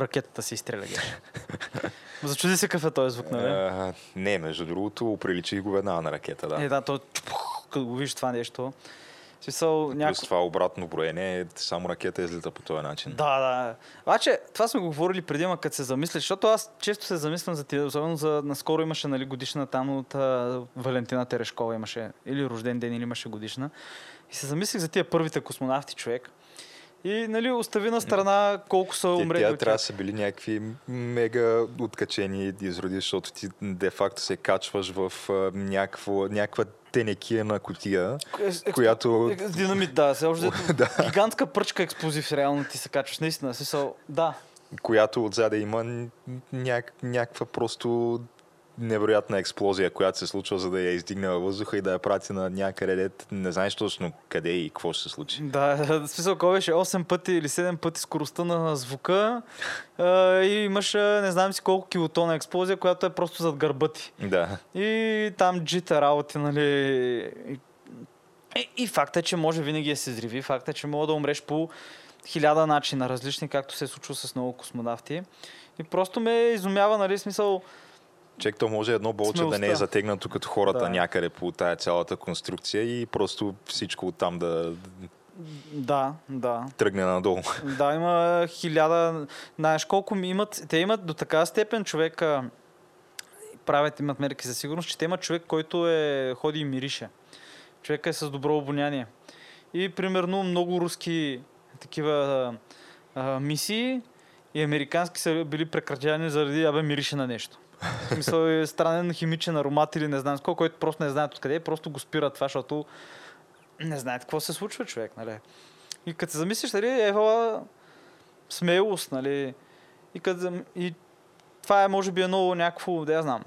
Ракетата се изстреля. Зачуди се какъв е този звук, нали? А, не, между другото, приличих го веднага на ракета, да. Е, да, то като го видиш това нещо. Смисъл, Плюс няко... това обратно броене, само ракета излита по този начин. Да, да. Обаче, това сме го говорили преди, ма като се замислиш, защото аз често се замислям за тия, особено за наскоро имаше нали, годишна там от а, Валентина Терешкова имаше, или рожден ден, или имаше годишна. И се замислих за тия първите космонавти човек. И нали, остави на страна колко са Те, умрели. тя от трябва да са били някакви мега откачени изроди, защото ти де-факто се качваш в някакво, някаква тенекия кутия, Екс- която... Е, Динамит, да. Се още Да. Гигантска пръчка експлозив, реално ти се качваш. Наистина, смисъл, да. която отзаде има няк, някаква просто невероятна експлозия, която се случва, за да я издигне във въздуха и да я прати на някъде, дет не знаеш точно къде и какво ще се случи. Да, в смисъл, кой беше 8 пъти или 7 пъти скоростта на звука и имаш не знам си колко килотона експлозия, която е просто зад гърба ти. Да. И там джита работи, нали... И, и, факта е, че може винаги да се взриви. Факта е, че мога да умреш по хиляда начина различни, както се е случило с много космонавти. И просто ме изумява, нали, смисъл... Чек, то може едно болче да не е затегнато като хората Да. някъде по тая цялата конструкция и просто всичко оттам да Да, да. тръгне надолу. Да, има хиляда. Знаеш колко ми имат. Те имат до така степен човека. Правят, имат мерки за сигурност, че те имат човек, който е, ходи и мирише. Човека е с добро обоняние. И примерно много руски такива а, мисии и американски са били прекратявани заради абе мирише на нещо. В смисъл е странен химичен аромат или не знам с който просто не знаят откъде, е, просто го спират това, защото не знаят какво се случва човек, нали? И като се замислиш, нали, Ева смелост, нали? И, като, и това е, може би, едно някакво, да я знам.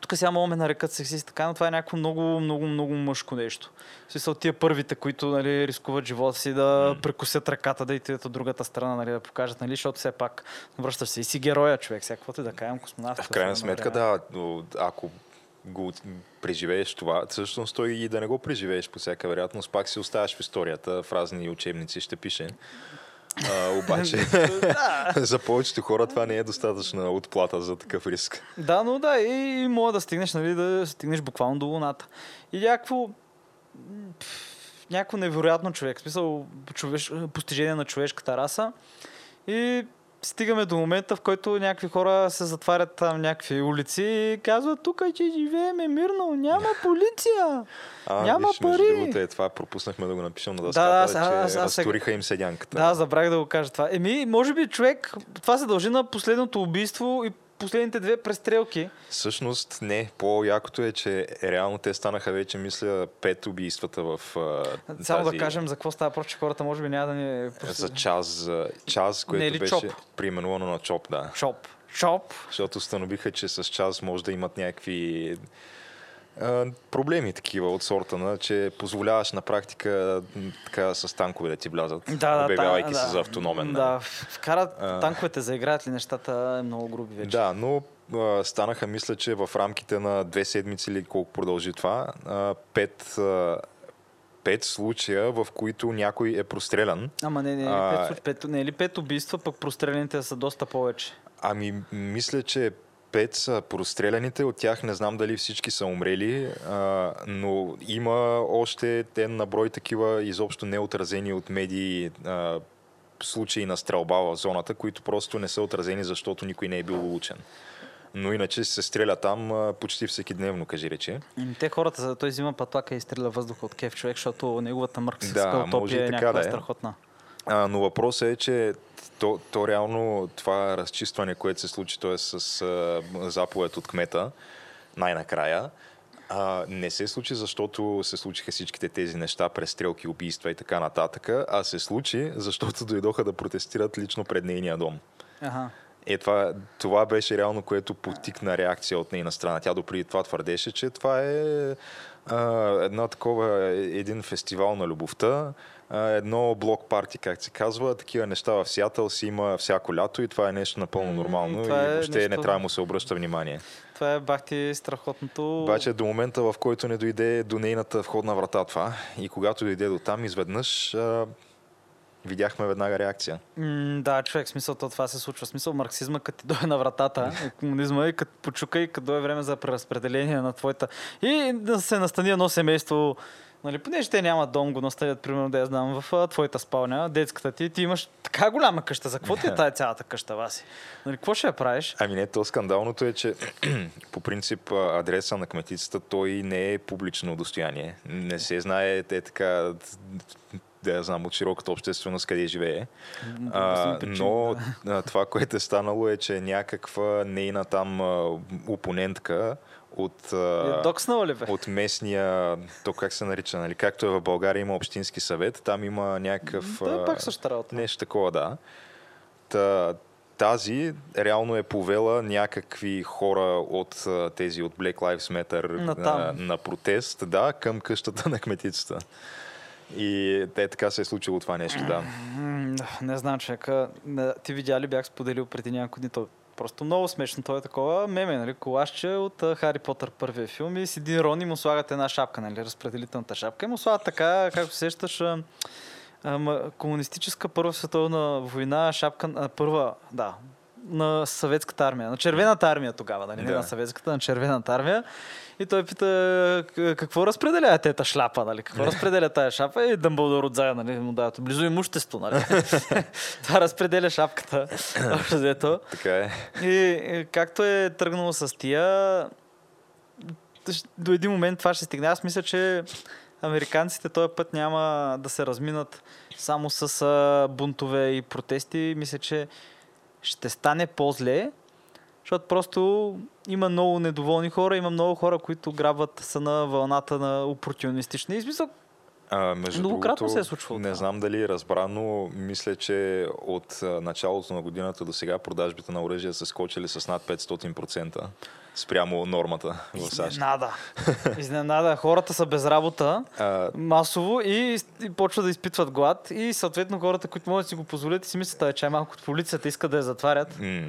Тук сега мога ме нарекат сексист, така, но това е някакво много, много, много мъжко нещо. В смисъл тия първите, които нали, рискуват живота си да прекусят ръката, да отидат от другата страна, нали, да покажат, нали, защото все пак връщаш се и си героя, човек. Сега каквото и да кажем, космонавт. В крайна сметка, да, но ако го преживееш това, всъщност той и да не го преживееш по всяка вероятност, пак си оставаш в историята, в разни учебници ще пише. А, обаче, за повечето хора това не е достатъчна отплата за такъв риск. Да, но да, и, и мога да стигнеш, нали, да стигнеш буквално до Луната. И някакво... Някакво невероятно човек. В смисъл, човеш, постижение на човешката раса. И стигаме до момента, в който някакви хора се затварят там някакви улици и казват, тук че живееме мирно, няма полиция. А, Няма виж, пари. другото е това, пропуснахме да го напишем на Да, дъската, да, аз- че аз сега- разтуриха им седянката. Да, забрах да го кажа това. Еми, може би човек, това се дължи на последното убийство и последните две престрелки. Всъщност не, по-якото е, че реално те станаха вече, мисля, пет убийствата в Само тази... да кажем за какво става, просто че хората може би няма да ни... За час, за час, което Не е беше чоп? преименувано на ЧОП, да. Чоп. Чоп. Защото установиха, че с час може да имат някакви проблеми такива от сорта на, че позволяваш на практика така с танкове да ти влязат, Да, да, обявявайки та- се да. за автономен. Да, нали? вкарат А. танковете, заиграят ли нещата, е много груби вече. Да, но а, станаха, мисля, че в рамките на две седмици или колко продължи това, а, пет, а, пет случая, в които някой е прострелян. Ама не, не, не, А, пет, не е ли пет убийства, пък прострелените са доста повече. Ами, мисля, че пет са простреляните, от тях не знам дали всички са умрели, а, но има още ten на брой такива изобщо неотразени от медии а, случаи на стрелба в зоната, които просто не са отразени, защото никой не е бил улучен. Но иначе се стреля там а, почти всеки дневно, кажи рече. Ами, Те хората, той взима патлака и стреля въздуха от кеф човек, защото неговата марксистска Да, може и е така някаква да е. страхотна. А, но въпросът е, че то, то реално това разчистване, което се случи, т.е. с а, заповед от кмета, най-накрая, а, не се случи, защото се случиха всичките тези неща, престрелки, убийства и така нататък, а се случи, защото дойдоха да протестират лично пред нейния дом. Ага. Е, това, това беше реално, което потикна реакция от нейна страна. Тя допреди това твърдеше, че това е а, една такова, един фестивал на любовта, едно блок парти, как се казва. Такива неща в Сиатъл си има всяко лято и това е нещо напълно нормално това и е въобще не нещо- трябва да му се обръща внимание. Това е бахти страхотното. Обаче до момента, в който не дойде до нейната входна врата това и когато дойде до там, изведнъж видяхме веднага реакция. М, да, човек, смисъл, то това се случва. Смисъл, марксизма, като ти дойде на вратата, комунизма и като почука и като дойде време за преразпределение на твоята. И да се настани едно семейство, нали, понеже те нямат дом, го настанят, примерно, да я знам, в твоята спалня, детската ти, ти имаш така голяма къща. За какво ти е тая цялата къща, Васи? Нали, какво ще я правиш? Ами не, то скандалното е, че по принцип адреса на кметицата той не е публично достояние. Не се знае те така да я знам от широката общественост къде живее. А, но да. това, което е станало е, че някаква нейна там опонентка от, Е, докснала ли бе? от местния, то как се нарича, нали? както е в България има общински съвет, там има някакъв... Да, а, пак същата работа. Нещо такова, да. Та, тази реално е повела някакви хора от тези от Black Lives Matter Натам. на, на протест, да, към къщата на кметицата. И те така се е случило това нещо, да. Не знам, човека. Ти видя ли, бях споделил преди няколко дни. То просто много смешно. То е такова меме, нали? Колашче от Хари Потър първия филм и с един Рон и му слагат една шапка, нали? Разпределителната шапка. И му слагат така, както се сещаш, комунистическа първа световна война, шапка, а, първа, да, на съветската армия, на червената армия тогава, нали? Не Да. на съветската, на червената армия. И той пита «К- какво разпределя тета шляпа, нали? Какво разпределя тая шапа? И Дъмбълдор отзая, нали? Му дават близо имущество, нали? Това разпределя шапката. Общо взето. Така е. И, както е тръгнало с тия, до един момент това ще стигне. Аз мисля, че американците този път няма да се разминат само с бунтове и протести. Мисля, че ще стане по-зле, защото просто има много недоволни хора, има много хора, които грабват са на вълната на опортунистични. И смисъл, А, между Многократно другото, се е случвало Не знам дали е разбрано, мисля, че от началото на годината до сега продажбите на оръжия са скочили с над 500% спрямо нормата в САЩ. изненада. Изненада. Хората са без работа. А, масово и, и почва да изпитват глад и съответно хората, които могат да си го позволят и си мислят, «Ай, че е малко от полицията иска да я затварят.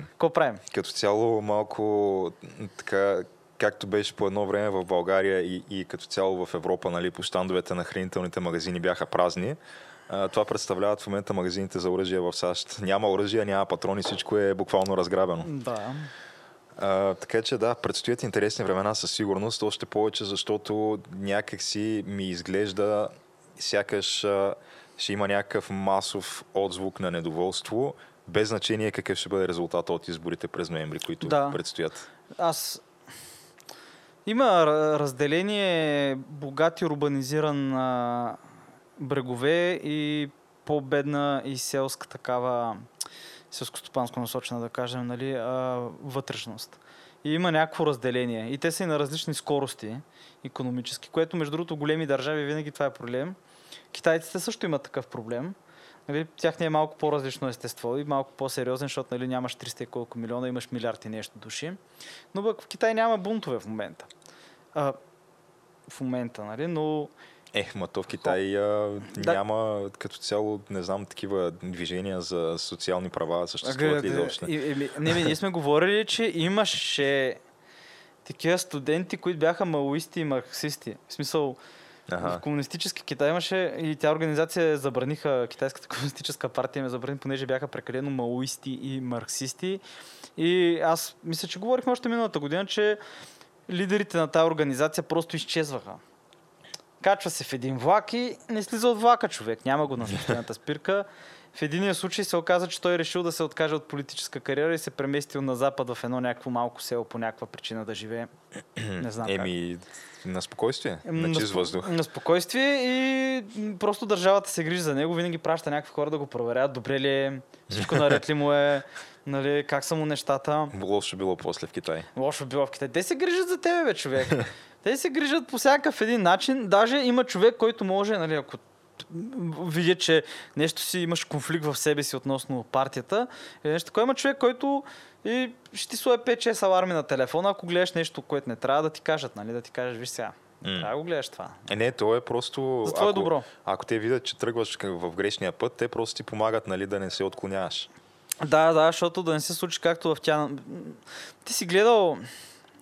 Какво правим? като цяло малко така, както беше по едно време в България и, и като цяло в Европа, нали, по щандовете на хранителните магазини бяха празни. А, това представляват в момента магазините за оръжие в САЩ. Няма оръжие, няма патрони, всичко е буквално разграбено. Да. А, така че да, предстоят интересни времена със сигурност, още повече, защото някак си ми изглежда сякаш а, ще има някакъв масов отзвук на недоволство, без значение какъв ще бъде резултата от изборите през ноември, които Да. предстоят. Аз... Има ра- разделение богат и урбанизиран а, брегове и по-бедна и селска такава селско-стопанско насочена, да кажем, нали, а, вътрешност. И има някакво разделение. И те са и на различни скорости економически, което между другото големи държави винаги това е проблем. Китайците също имат такъв проблем. Нали, тяхният е малко по-различно естество и малко по-сериозен, защото нали, нямаш 300 и колко милиона, имаш милиард и нещо души. Но пък в Китай няма бунтове в момента. А, в момента, нали? Но Ех, ма то в Китай а, Да. няма като цяло, не знам, такива движения за социални права съществуват ли изобщо. Не, ние сме говорили, че имаше такива студенти, които бяха маоисти и марксисти. В смисъл, в Ага. комунистически Китай имаше и тя организация забраниха, Китайската комунистическа партия ме забрани, понеже бяха прекалено маоисти и марксисти. И аз мисля, че говорихме още миналата година, че лидерите на тази организация просто изчезваха. Качва се в един влак и не слиза от влака човек. Няма го на състояната спирка. В единия случай се оказа, че той е решил да се откаже от политическа кариера и се преместил на запад в едно някакво малко село по някаква причина да живее. Не знам как. Еми, на спокойствие, на чист въздух. На спокойствие и просто държавата се грижи за него. Винаги праща някакви хора да го проверят. Добре ли е, всичко наред ли му е, нали, как са му нещата. Лошо било после в Китай. Лошо било в Китай. Те се грижат за тебе, бе, човек. Те се грижат по всякакъв един начин. Даже има човек, който може, нали, ако видя, че нещо си имаш конфликт в себе си относно партията, или нещо такова. Има човек, който и ще ти слое 5-6 аларми на телефона, ако гледаш нещо, което не трябва да ти кажат, нали, да ти кажеш, виж сега, М. трябва да го гледаш това. Е, не, то е просто... За твое ако, добро. Ако те видят, че тръгваш в грешния път, те просто ти помагат, нали, да не се отклоняваш. Да, да, защото да не се случи както в тя. Ти си гледал.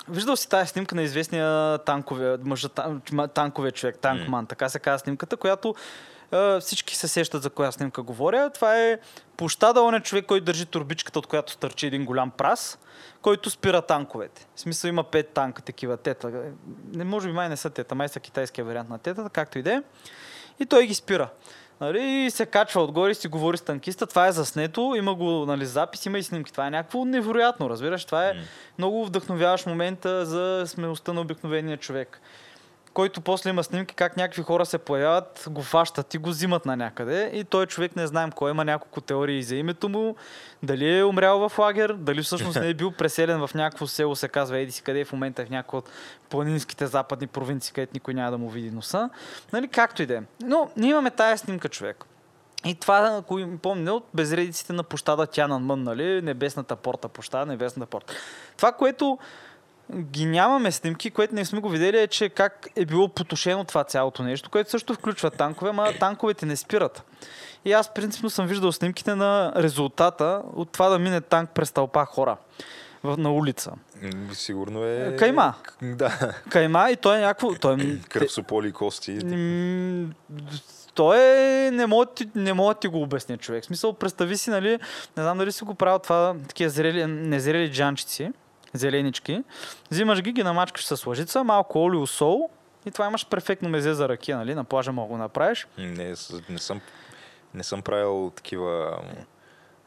Виждал си тази снимка на известния танковия, мъжа, тан- ма- танковия човек, танкман, така се казва снимката, която е, всички се сещат за коя снимка говоря. Това е площада, он е човек, който държи турбичката, от която стърчи един голям прас, който спира танковете. В смисъл има пет танка такива тета. Не може би май не са тета, май са китайския вариант на тетата, както и да е. И той ги спира. Нали, и се качва отгоре и си говори с танкиста. Това е заснето, има го нали, запис, има и снимки. Това е някакво невероятно, разбираш. Това е М. много вдъхновяващ момента за смелостта на обикновения човек. Който после има снимки как някакви хора се появяват, го фащат и го взимат на някъде. И той човек не знаем кой. Има няколко теории за името му. Дали е умрял в лагер, дали всъщност не е бил преселен в някакво село, се казва Еди си къде е в момента в някои от планинските западни провинции, където никой няма да му види носа. Нали, както и да е. Но ние имаме тая снимка, човек. И това, ако им помня, от безредиците на площада Тянанмън, нали? Небесната порта, площада Небесната порта. Това, което ги нямаме снимки, което не сме го видели е, че как е било потушено това цялото нещо, което също включва танкове, ма танковете не спират. И аз принципно съм виждал снимките на резултата от това да мине танк през тълпа хора на улица. Сигурно е... Кайма. Да. Кайма и той е някакво... Той, е- Кръв, кости. Той е... Не мога, ти, не мога ти го обясня човек. В смисъл, представи си, нали, не знам дали си го правил това, такива зрели, незрели джанчици, зеленички. Взимаш ги, ги намачкаш с лъжица, малко олио, сол и това имаш перфектно мезе за ракия, нали? На плажа мога да го направиш. Не, не, съм, не съм правил такива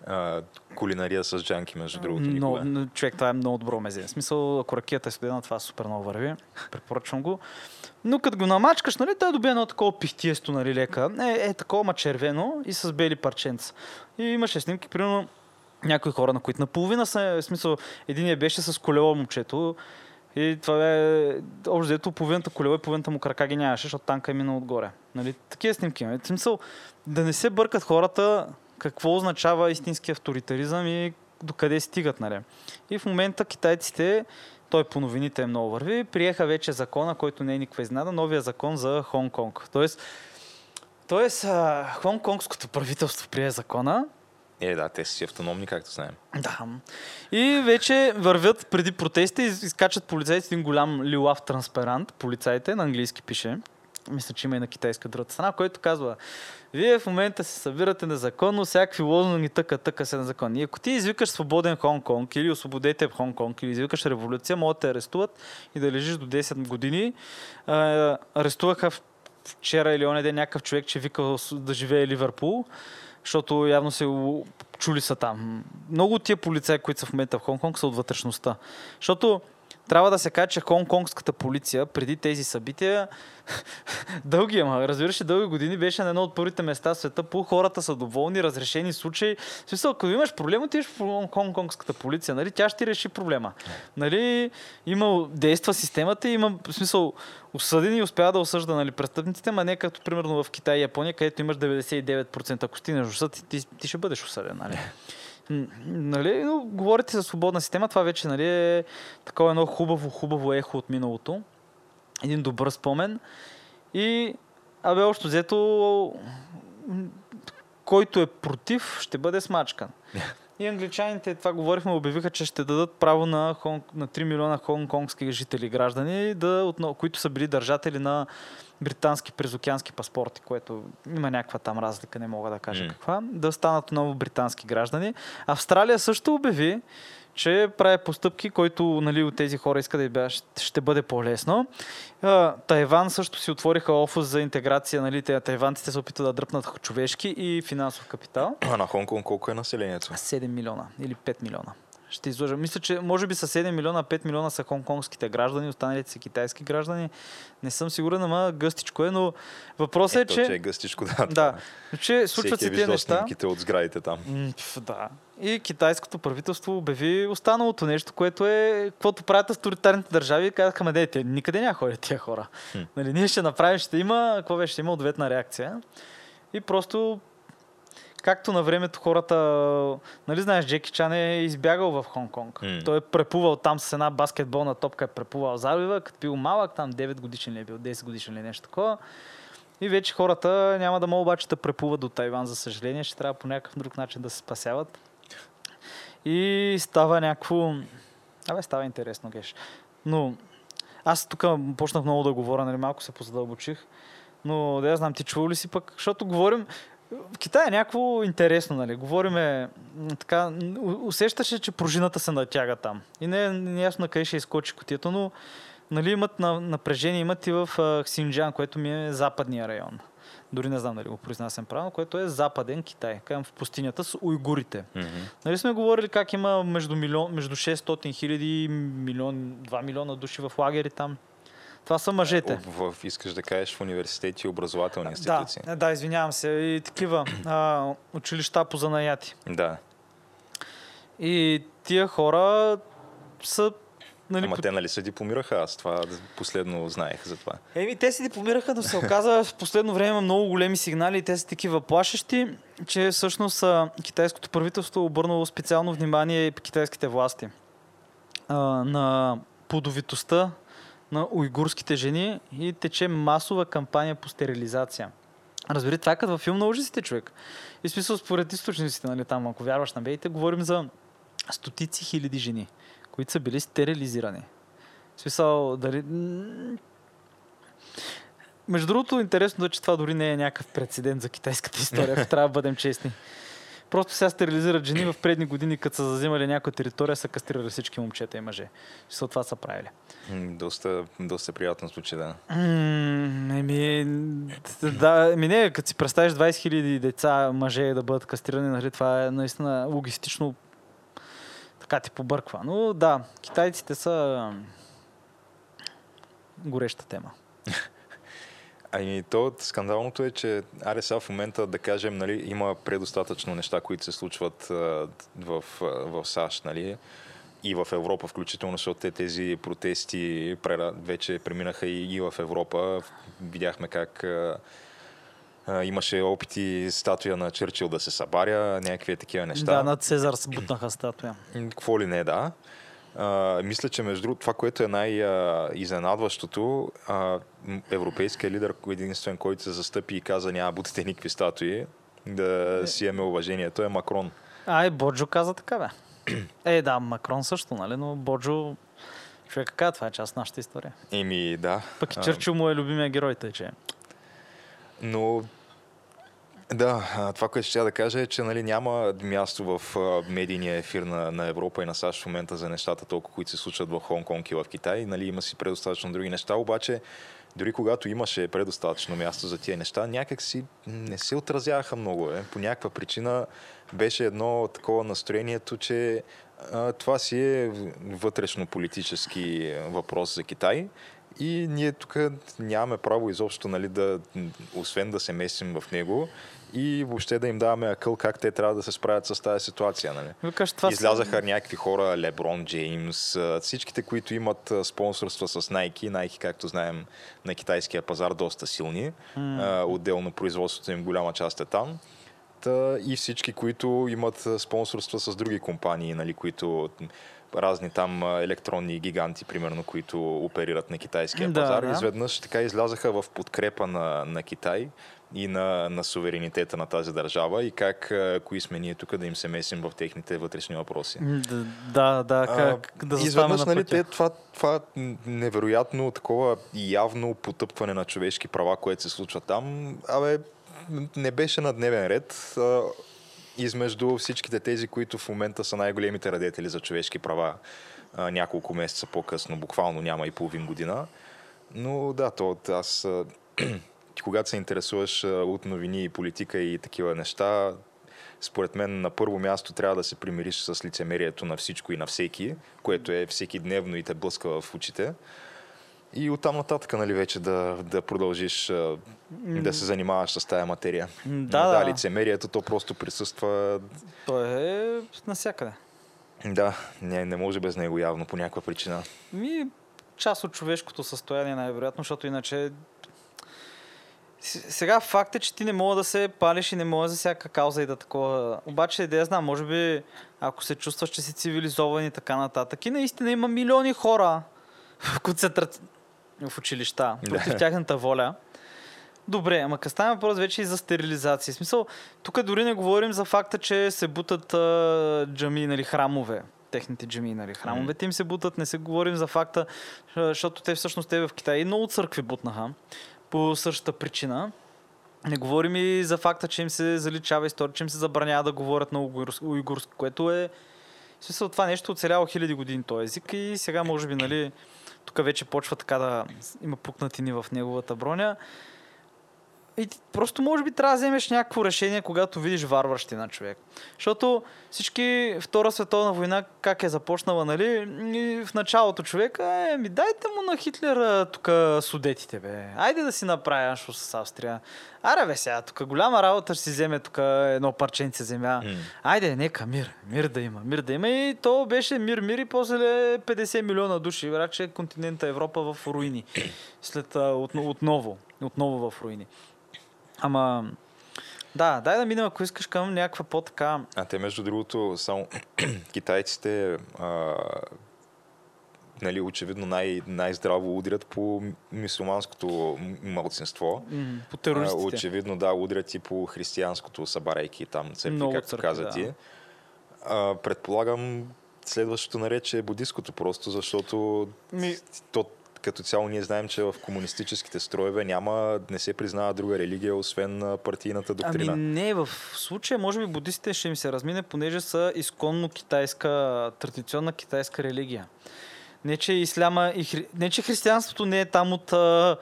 а, кулинария с джанки, между другото. Но, никога. но, човек, това е много добро мезе. В смисъл, ако ракията е студена, това супер много върви. Препоръчвам го. Но като го намачкаш, нали, той добие едно такова пихтиесто, нали, лека. Е, е такова ма червено и с бели парченца. И имаше снимки, примерно, някои хора, на които наполовина са, в смисъл, един беше с колело момчето. И това е, общо взето, половината колело и половината му крака ги нямаше, защото танка е минал отгоре. Нали? Такива снимки има. В смисъл, да не се бъркат хората какво означава истински авторитаризъм и докъде стигат. Нали? И в момента китайците, той по новините е много върви, приеха вече закона, който не е никаква изненада, новия закон за Хонг-Конг. Тоест, тоест а, Хонг-Конгското правителство прие закона, Е, да, те са си автономни, както знаем. да. И вече вървят преди протеста и изкачат полицайите един голям лилав транспарант. Полицайите, на английски пише. Мисля, че има и на китайска другата страна, който казва вие в момента се събирате незаконно, всякакви лозунги тъка, тъка се незаконни. И ако ти извикаш свободен Хонг-Конг или освободете в Хонг-Конг или извикаш революция, могат да те арестуват и да лежиш до 10 години. Арестуваха вчера или оня ден някакъв човек, че е викал да живее Ливърпул, защото явно се чули са там. Много от тия полицаи, които са в момента в Хонг-Конг, са от вътрешността. Защото трябва да се каже, че хонг-конгската полиция преди тези събития дълги, ама разбираш дълги години беше на едно от първите места в света, по хората са доволни, разрешени случаи. В смисъл, ако имаш проблем, отиваш в хонг-конгската полиция, нали, тя ще ти реши проблема. Нали, има, действа системата и има, в смисъл, осъдени и успява да осъжда нали, престъпниците, ма не като примерно в Китай и Япония, където имаш 99%. Ако стигнеш до съд, ти, ти, ти ще бъдеш осъден. Нали? Нали, но говорите за свободна система, това вече нали, е такова едно хубаво, хубаво ехо от миналото. Един добър спомен. И, абе, още взето, който е против, ще бъде смачкан. И англичаните, това говорихме, обявиха, че ще дадат право на, Хонг, на 3 милиона хонг-конгски жители граждани, да, които са били държатели на британски презокеански паспорти, което има някаква там разлика, не мога да кажа М. каква, да станат отново британски граждани. Австралия също обяви, че прави постъпки, който нали, от тези хора иска да бя, ще бъде по-лесно. Тайван също си отвориха офус за интеграция. Нали, те, тайванците се опитват да дръпнат човешки и финансов капитал. А на Хонконг колко е населението? 7 милиона или 5 милиона. Ще излъжа. Мисля, че може би са 7 милиона, 5 милиона са хонконгските граждани, останалите са китайски граждани. Не съм сигурен, ама гъстичко е, но въпросът е, Ето, че... че е гъстичко, да. Да, че случват се е тия виждал неща. снимките от сградите там. Пф, Да. И китайското правителство обяви останалото нещо, което е, каквото правят авторитарните държави и казаха, ма те никъде няма ходят тия хора. Хм. Нали, ние ще направим, ще има, какво беше, ще има ответна реакция. И просто, както на времето хората, нали знаеш, Джеки Чан е избягал в Хонг-Конг. М. Той е препувал там с една баскетболна топка, е препувал залива, като бил малък, там 9 годишен ли е бил, 10 годишен ли е нещо такова. И вече хората няма да могат обаче да препуват до Тайван, за съжаление. Ще трябва по някакъв друг начин да се спасяват. И става някакво... Абе, става интересно, геш. Но аз тук почнах много да говоря, нали, малко се позадълбочих. Но да я знам, ти чувал ли си пък, защото говорим... В Китай е някакво интересно, нали? Говориме така, усещаше, че пружината се натяга там. И не е неясно на къде ще изкочи котията, но нали, имат на, напрежение, имат и в а, Ксинджан, което ми е западния район. Дори не знам дали го произнасям правилно, което е западен Китай, към в пустинята с уйгурите. Мгм. Нали сме говорили как има между, милион, между 600 хиляди и милион, 2 милиона души в лагери там. Това са мъжете. В, в, искаш да кажеш в университети и образователни Да, институции. е, да, извинявам се. И такива а, училища по занаяти. Да. И тия хора са... Нали, Ама по- те нали се дипломираха? Аз това последно знаех за това. Еми, те се дипломираха, но се оказа в последно време има много големи сигнали и те са такива плашещи, че всъщност китайското правителство е обърнало специално внимание и китайските власти а, на плодовитостта на уйгурските жени и тече масова кампания по стерилизация. Разбери, това е като във филм на ужасите, човек. И смисъл, според източниците, нали, там, ако вярваш на бейте, говорим за стотици хиляди жени, които са били стерилизирани. В смисъл, дали... Между другото, интересно е, че това дори не е някакъв прецедент за китайската история, ако трябва да бъдем честни. Просто сега стерилизират жени в предни години, като са зазимали някоя територия, са кастрирали всички момчета и мъже. Защото това са правили. Доста, доста приятно звучи, да. Еми, да, еми не, като си представиш 20 000 деца, мъже да бъдат кастрирани, нали, това е наистина логистично така ти побърква. Но да, китайците са гореща тема. Ами то скандалното е, че аре сега в момента, да кажем, нали, има предостатъчно неща, които се случват а, в, а, в САЩ, нали, и в Европа включително, защото те тези протести прера- вече преминаха и, и в Европа. Видяхме как а, имаше опити статуя на Чърчил да се събаря, някакви такива неща. Да, над Цезар се бутнаха статуя. Какво ли не, да. А, мисля, че между другото, това, което е най-изненадващото, европейският лидер, единствен, който се застъпи и каза няма бутите никакви статуи, да си имаме уважението, е Макрон. А, и Боджо каза така, бе. Е, да, Макрон също, нали, но Боджо... Човека каза, това е част от нашата история. Еми, да. Пък и А, Чърчил му е любимия герой, тъй че... Но да, това, което ще да кажа е, че нали, няма място в медийния ефир на, на Европа и на САЩ в момента за нещата толкова, които се случват в Хонг-Конг и в Китай. Нали, има си предостатъчно други неща, обаче дори когато имаше предостатъчно място за тия неща, някак си не се отразяваха много. Е. По някаква причина беше едно такова настроението, че а, това си е вътрешно политически въпрос за Китай. И ние тук нямаме право изобщо, нали, да, освен да се месим в него и въобще да им даваме акъл как те трябва да се справят с тази ситуация. Нали. Викаш, това са- Излязаха някакви хора, Леброн Джеймс, всичките, които имат спонсорства с Nike. Nike, както знаем, на китайския пазар доста силни. А, отделно производството им голяма част е там. Та, и всички, които имат спонсорства с други компании, нали, които разни там а, електронни гиганти, примерно, които оперират на китайския Да, пазар, да. изведнъж така излязаха в подкрепа на, на Китай и на, на суверенитета на тази държава и как, а, кои сме ние тук да им се месим в техните вътрешни въпроси. Да, да, как да заставаме Изведнъж, на нали, те, това, това невероятно такова явно потъпване на човешки права, което се случва там, абе, не беше на дневен ред. Измежду всичките тези, които в момента са най-големите радетели за човешки права а, няколко месеца по-късно, буквално няма и половин година. Но да, то аз ти когато се интересуваш от новини и политика и такива неща, според мен на първо място трябва да се примириш с лицемерието на всичко и на всеки, което е всеки дневно и те блъска в очите. И оттам нататък, нали, вече да, да продължиш да се занимаваш с тая материя. Да, да, да. лицемерието, то просто присъства. То е насякъде. Да, не, не може без него явно по някаква причина. Ми, част от човешкото състояние най-вероятно, защото иначе сега факт е, че ти не мога да се палиш и не мога за всяка кауза и да такова. Обаче, да я знам, може би, ако се чувстваш, че си цивилизован и така нататък. И наистина има милиони хора, се трат в училища, против Да. тяхната воля. Добре, ама къде става въпрос вече и за стерилизация. В смисъл, тук дори не говорим за факта, че се бутат а, джами, нали, храмове. Техните джами, нали, храмовете им се бутат. Не се говорим за факта, защото те всъщност те в Китай и много църкви бутнаха по същата причина. Не говорим и за факта, че им се заличава история, че им се забранява да говорят на уйгурски което е... В смисъл, това нещо оцеляло хиляди години този език и сега може би, нали, тук вече почва така да има пукнатини в неговата броня. И просто може би трябва да вземеш някакво решение, когато видиш варварщина човек. Защото всички Втора световна война, как е започнала, нали? И в началото човек, е, ми дайте му на Хитлер тук судетите, бе. Айде да си направя нещо с Австрия. Аре бе сега, тук голяма работа ще си вземе тук едно парченце земя. М. Айде, нека мир, мир да има, мир да има. И то беше мир, мир и после 50 милиона души. Враче континента Европа в руини. След а, отно- отново, отново в руини. Ама, да, дай да минем, ако искаш към някаква по-така... А те, между другото, само китайците а, нали, очевидно най- най-здраво удрят по мусулманското малцинство. м, По терористите. очевидно, да, удрят и по християнското, събарайки там църкви, Много както църкви, каза да. ти. А, предполагам, следващото нарече е буддиското, просто защото Ми- то, като цяло ние знаем, че в комунистическите строеве няма, не се признава друга религия, освен партийната доктрина. Ами не, в случая може би будистите ще им се размине, понеже са изконно китайска, традиционна китайска религия. Не, че исляма и хри... не, че християнството не е там от... А...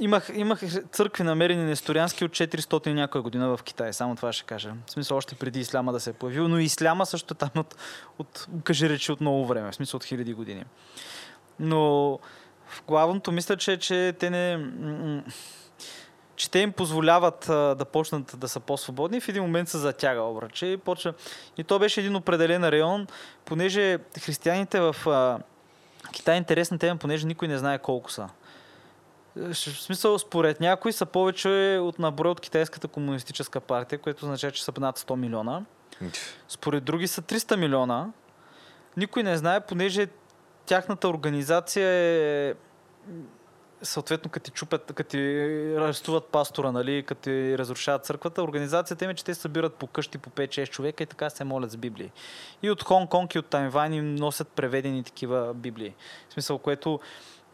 Имах, имах църкви намерени несториански от 400 и някоя година в Китай. Само това ще кажа. В смисъл още преди исляма да се е появил. Но исляма също е там от, от кажи речи от много време. В смисъл от хиляди години. Но в главното мисля, че, че те не... че те им позволяват а, да почнат да са по-свободни, в един момент се затяга обръче и почва. И то беше един определен район, понеже християните в а, Китай е интересна тема, понеже никой не знае колко са. Е, В смисъл, според някои са повече от наброй от Китайската комунистическа партия, което означава, че са над 100 милиона. Според други са 300 милиона. Никой не знае, понеже тяхната организация е съответно, като ти чупят, като ти арестуват пастора, нали, като ти разрушават църквата, организацията им е, че те събират по къщи по 5-6 човека и така се молят с Библии. И от Хонг-Конг и от Тайван им носят преведени такива Библии. В смисъл, което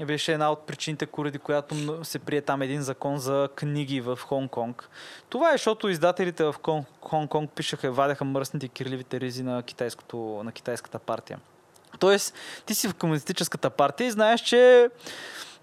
беше една от причините, поради която се прие там един закон за книги в Хонг-Конг. Това е, защото издателите в Кон- Хонг-Конг пишеха, вадеха мръсните кирливите ризи на, на китайската партия. Тоест, ти си в комунистическата партия и знаеш, че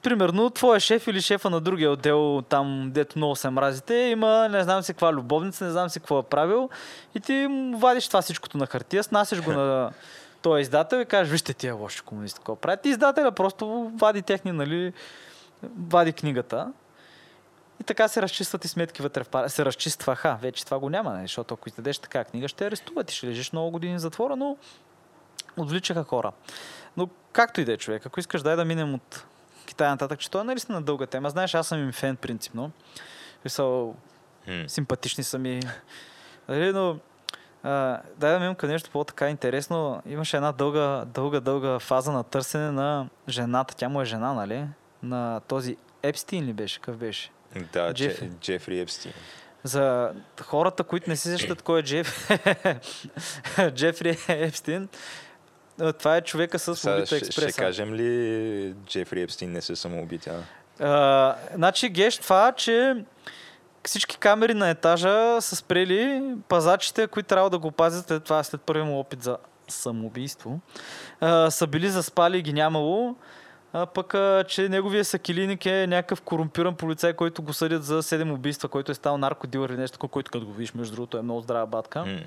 примерно твоя шеф или шефа на другия отдел, там дето много се мразите, има не знам си каква любовница, не знам си какво е правил и ти вадиш това всичкото на хартия, снасяш го на този издател и кажеш, вижте тия лоши комунисти, какво правят. И издателя просто вади техни, нали, вади книгата. И така се разчистват и сметки вътре в пара. Се разчистваха. Вече това го няма, нали? защото ако издадеш така книга, ще арестуват и ще лежиш много години в затвора, но отвличаха хора. Но както и да е човек, ако искаш дай да минем от Китай нататък, че това е наистина дълга тема. Знаеш, аз съм им фен принципно. Мисъл, М. симпатични са ми. Нали, но а, дай да минем към нещо по-така интересно. Имаше една дълга, дълга, дълга фаза на търсене на жената. Тя му е жена, нали? На този Епстин ли беше? Какъв беше? Да, Джефри. Джефри. Епстин. За хората, които не си сещат кой е Джеф... Джефри Епстин, това е човека с Сега Мобита ще, ще експреса. кажем ли Джефри Епстин не се самоуби тя? А, значи геш това, че всички камери на етажа са спрели пазачите, които трябва да го пазят след това, след първия му опит за самоубийство. А, са били заспали и ги нямало. А пък, а, че неговия сакилиник е някакъв корумпиран полицай, който го съдят за 7 убийства, който е стал наркодилър или нещо който като го видиш, между другото, е много здрава батка. М.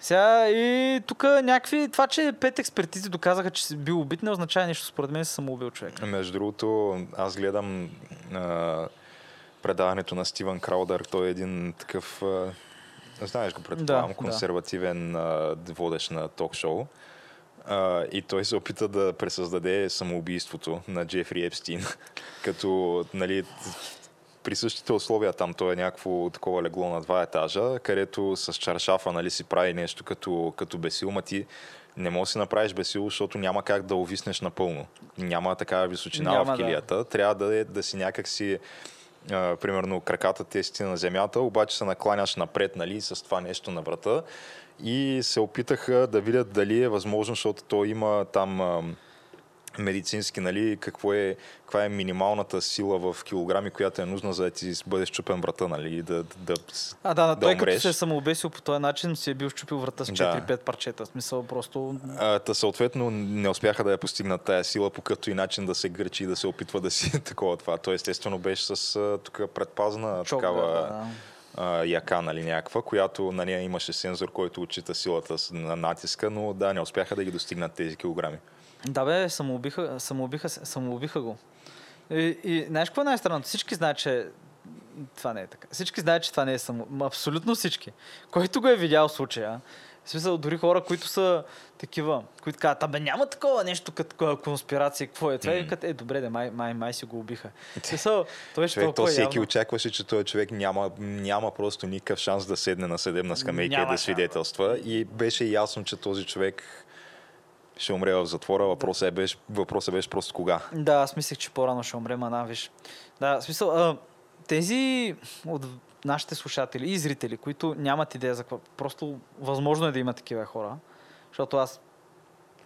Сега и тук някакви... Това, че пет експертизи доказаха, че си бил убит, не означава нищо. Според мен си самоубил човек. Между другото, аз гледам а, предаването на Стивън Краудър. Той е един такъв, а, знаеш го предполагам, Да, консервативен а, водещ на ток-шоу. А, и той се опита да пресъздаде самоубийството на Джефри Епстин, като нали, при същите условия там той е някакво такова легло на два етажа, където с чаршафа нали, си прави нещо като, като бесил, ма ти не можеш да си направиш бесил, защото няма как да увиснеш напълно. Няма такава височина Няма, в да. килията. Трябва да, е, да си някак си а, примерно краката ти си на земята, обаче се накланяш напред нали, с това нещо на врата и се опитаха да видят дали е възможно, защото той има там медицински, нали, какво е, каква е минималната сила в килограми, която е нужна за да ти бъде щупен врата, нали, да, да, А, да, да, да той като умреш. се е самоубесил по този начин, си е бил щупил врата с Да. 4-5 парчета. В смисъл просто... А, та съответно не успяха да я постигнат тая сила по като и начин да се гърчи и да се опитва да си такова това. То естествено беше с тук предпазна Чок, такава да, да. яка, нали, някаква, която на нея имаше сензор, който отчита силата на натиска, но да, не успяха да ги достигнат тези килограми. Да бе, самоубиха, самоубиха, самоубиха го. И, и знаеш какво е най-странното? Всички знаят, че това не е така. Всички знаят, че това не е само. Абсолютно всички. Който го е видял случая, в смисъл, дори хора, които са такива, които казват, абе няма такова нещо като конспирация, какво е? Това Мгм. mm. като, е, добре, да, май, май, май си го убиха. Смисъл, той беше Човек, то всеки явно. очакваше, че този човек няма, няма просто никакъв шанс да седне на съдебна скамейка и Няма да свидетелства. И беше ясно, че този човек ще умре в затвора. Въпросът, е беше, въпросът беше просто кога. Да, аз мислех, че по-рано ще умре, ма виж. Да, смисъл, а, тези от нашите слушатели и зрители, които нямат идея за какво, просто възможно е да има такива хора, защото аз,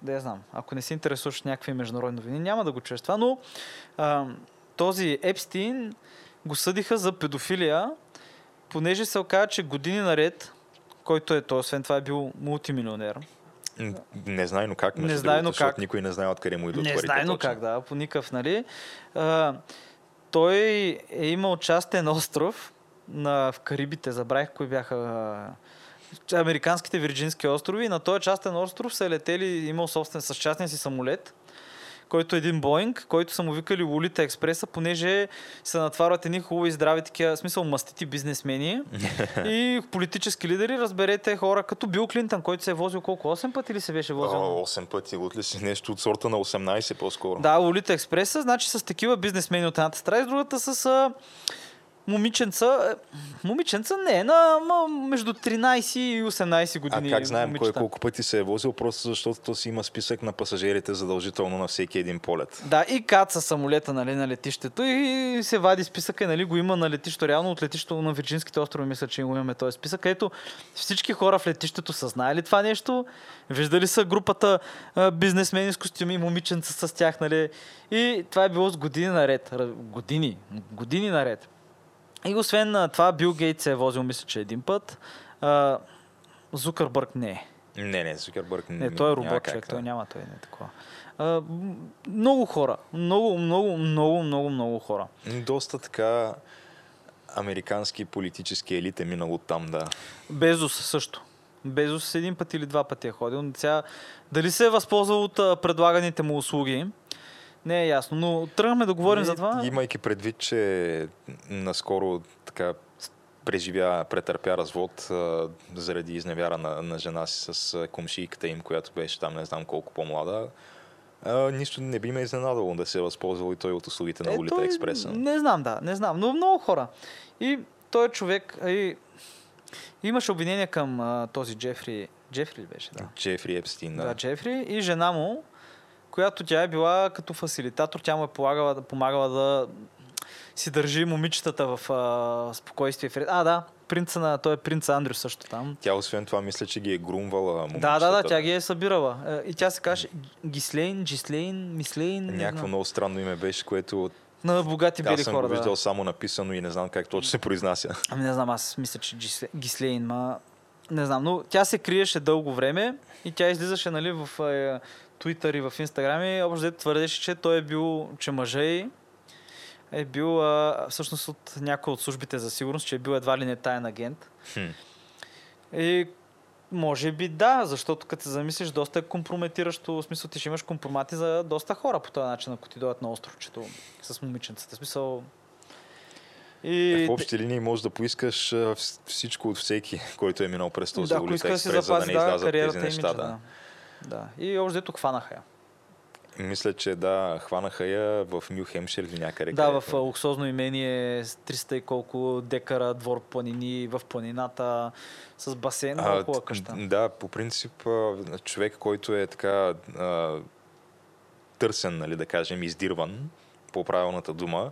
да я знам, ако не се интересуваш някакви международни новини, няма да го чуеш това, но а, този Епстин го съдиха за педофилия, понеже се оказа, че години наред, който е той, освен това е бил мултимилионер, Незнайно как, между Незнайно другото, как. никой не знае откъде му идват Не парите. знайно точно. как, да, по никакъв, нали. А, той е имал частен остров на, в Карибите, забравих кои бяха американските Вирджински острови. На този частен остров са летели, имал собствен с частен си самолет, който е един Боинг, който са му викали Лолита Експреса, понеже се натварват едни хубави здрави такива, смисъл мастити бизнесмени и политически лидери. Разберете хора като Бил Клинтън, който се е возил колко? 8 пъти ли се беше возил? О, 8 пъти. От ли си нещо от сорта на 18 по-скоро? Да, Лолита Експреса, значи с такива бизнесмени от едната страна и с другата с момиченца. е, Момиченца не, е на ма, между 13 и 18 А години. как знаем кой момичета. колко пъти се е возил? Просто защото то си има списък на пасажирите задължително на всеки един полет. Да, и каца самолета нали, на летището и се вади списъка и нали, го има на летището. Реално от летището на Вирджинските острови мисля, че го имаме този списък, където всички хора в летището са знаели това нещо, виждали са групата а, бизнесмени с костюми, момиченца с тях, нали? И това е било с години наред. Години. Години наред. И освен а, това, Бил Гейт се е возил, мисля, че един път. А, Зукърбърг не е. Не, не, Зукербърг Не, той е робот, човек, той няма, той не е такова. А, много хора, много, много, много, много, много хора. Доста така американски политически елит е минал от там, да. Безос също. Безос един път или два пъти е ходил. Сега, дали се е възползвал от а, предлаганите му услуги, не е ясно. Но тръгнахме да говорим И, за това. Имайки предвид, че наскоро така преживя, претърпя развод а, заради изневяра на, на жена си с комшийката им, която беше там не знам колко по-млада. А, нищо не би ме изненадало да се е възползвал и той от услугите на Е, Улита Експреса. Не знам, да, не знам, но много хора. И той човек, и, имаше обвинение към а, този Джефри. Джефри ли беше? Да. Джефри Епстин, Да. да. Джефри и жена му, която тя е била като фасилитатор, тя му е полагала, помагала да си държи момичетата в а, спокойствие. А, да, принца на, той е принц Андрю също там. Тя освен това мисля, че ги е грумвала Да, да, да, момичетата. тя ги е събирала. Е, И тя се каже Гислейн, Джислейн, Мислейн. Някакво много странно име беше, което На богати бели Аз съм хора, го виждал да. само написано и не знам как точно се произнася. Ами не знам, аз мисля, че Гисле- Гислейн, ма... Не знам, но тя се криеше дълго време и тя излизаше, нали, в е, Twitter и в Instagram и общо твърдеше, че той е бил, че мъжа й е бил а, всъщност от някой от службите за сигурност, че е бил едва ли не таен агент. Хм. И може би да, защото като се замислиш, доста е компрометиращо. В смисъл, ти ще имаш компромати за доста хора по този начин, ако ти дойдат на островчето с момиченцата. В смисъл... И... В общи линии можеш да поискаш всичко от всеки, който е минал през този да, ако улиц иска да да запази не да, излязат тези и неща. Да. да. Да. И още дето хванаха я. Мисля, че да, хванаха я в Нью Хемшир или някъде. Да, в луксозно имение с 300 и колко декара двор планини в планината с басейн. А, т- къща. Да, по принцип човек, който е така а, търсен, нали, да кажем, издирван по правилната дума,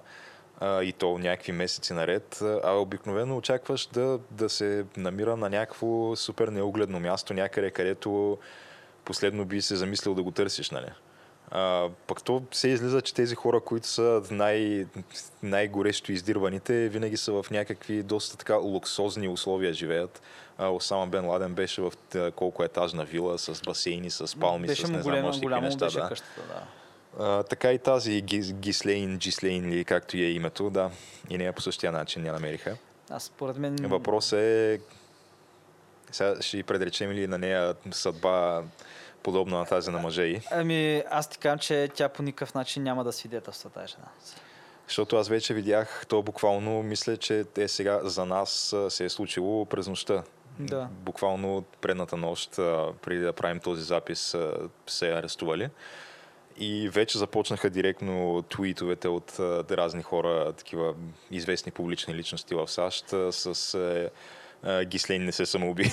а, и то някакви месеци наред, а обикновено очакваш да, да се намира на някакво супер неогледно място, някъде, където последно би се замислил да го търсиш, нали? А, пък то се излиза, че тези хора, които са най- най-горещо издирваните, винаги са в някакви доста така луксозни условия живеят. А, Осама Бен Ладен беше в колко етажна вила с басейни, с палми, беше с не знам още голямо неща. беше Да. къщата, да. А, така и тази Гис- Гислейн, Джислейн или както и е името, да, и нея по същия начин я намериха. Аз според мен... Въпросът е, сега ще й предречем ли на нея съдба подобна на тази на мъжа й, Ами, аз ти казвам, че тя по никакъв начин няма да свидетелства тази жена. защото аз вече видях, то буквално мисля, че те сега за нас се е случило през нощта. Да. Буквално предната нощ, преди да правим този запис, се арестували. И вече започнаха директно твитовете от разни хора, такива известни публични личности в САЩ, с а, Гислейн не се самоуби.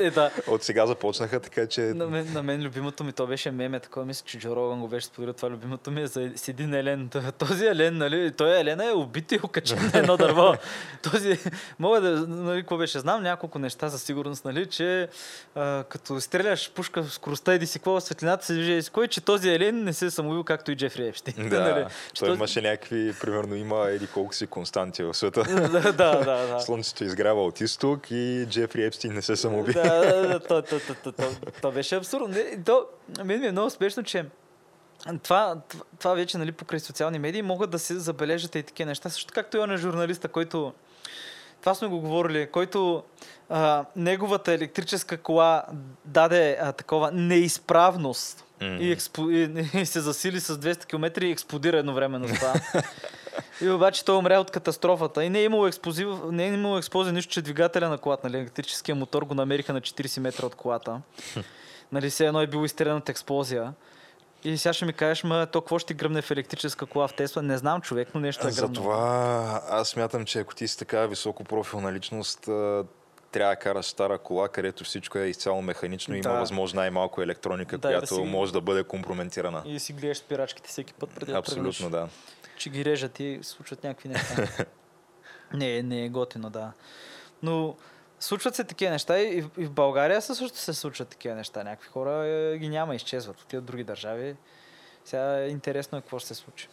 е, да. от сега започнаха, така че... На мен, на мен любимото ми, то беше меме, такова мисля, че Джо Роган го беше споделил, това любимото ми е за с един елен. Този елен, нали, той елена е убит и окачен на едно дърво. Този, мога да, нали, какво беше, знам няколко неща за сигурност, нали, че а, като стреляш пушка в скоростта и си какво, светлината се движи, кой, че този елен не се е самоубил, както и Джефри Епштейн. Да, нали, той този- имаше някакви, примерно има еди колко си константи в света. да, да, да, да. Слънцето изгрява от изток и Джефри Епстин не се самоуби. Да, да, да, то, то, то, то, то, то беше абсурдно. То, мен ми е много смешно, че това, това, това вече нали, покрай социални медии могат да се забележат и такива неща. Също както и на журналиста, който това сме го говорили, който а, неговата електрическа кола даде а, такова неизправност Мгм. и, експо, и, и се засили с 200 км и експлодира едновременно с това. И обаче той умря от катастрофата. И не е имало експлозив, не е имало експлозия, нищо, че двигателя на колата, нали, електрическия мотор го намериха на 40 метра от колата. нали, все едно е било изстрелена от експлозия. И сега ще ми кажеш, ма то какво ще гръмне в електрическа кола в Тесла? Не знам човек, но нещо е гръмнало. Затова аз смятам, че ако ти си така високопрофилна личност, а, трябва да караш стара кола, където всичко е изцяло механично и има Да. възможно най-малко електроника, Да, и да която си- може да бъде компрометирана. И си гледаш спирачките всеки път преди да. Абсолютно да. че ги режат и случват някакви неща. не, не е готино, да. Но случват се такива неща и, и в България също се случват такива неща. Някакви хора е, ги няма, изчезват. Отиват в други държави. Сега е интересно е какво ще се случи.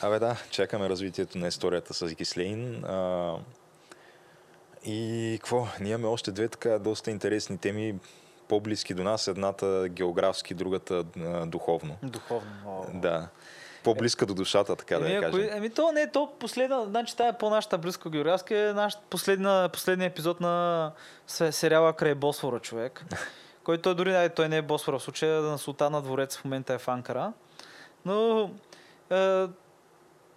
Абе да, чакаме развитието на историята с Гислейн. А, и какво? Ние имаме още две така доста интересни теми, по-близки до нас. Едната географски, другата а, духовно. духовно. много. Да. По-близка до душата, така да я кажем. еми, то не е то последна, значи тая е по-нашата близко географска е наш последна, последния епизод на се- сериала Край Босфора, човек. който той дори ай, той не е Босфора в случая, на Султана дворец в момента е в Анкара. Но е,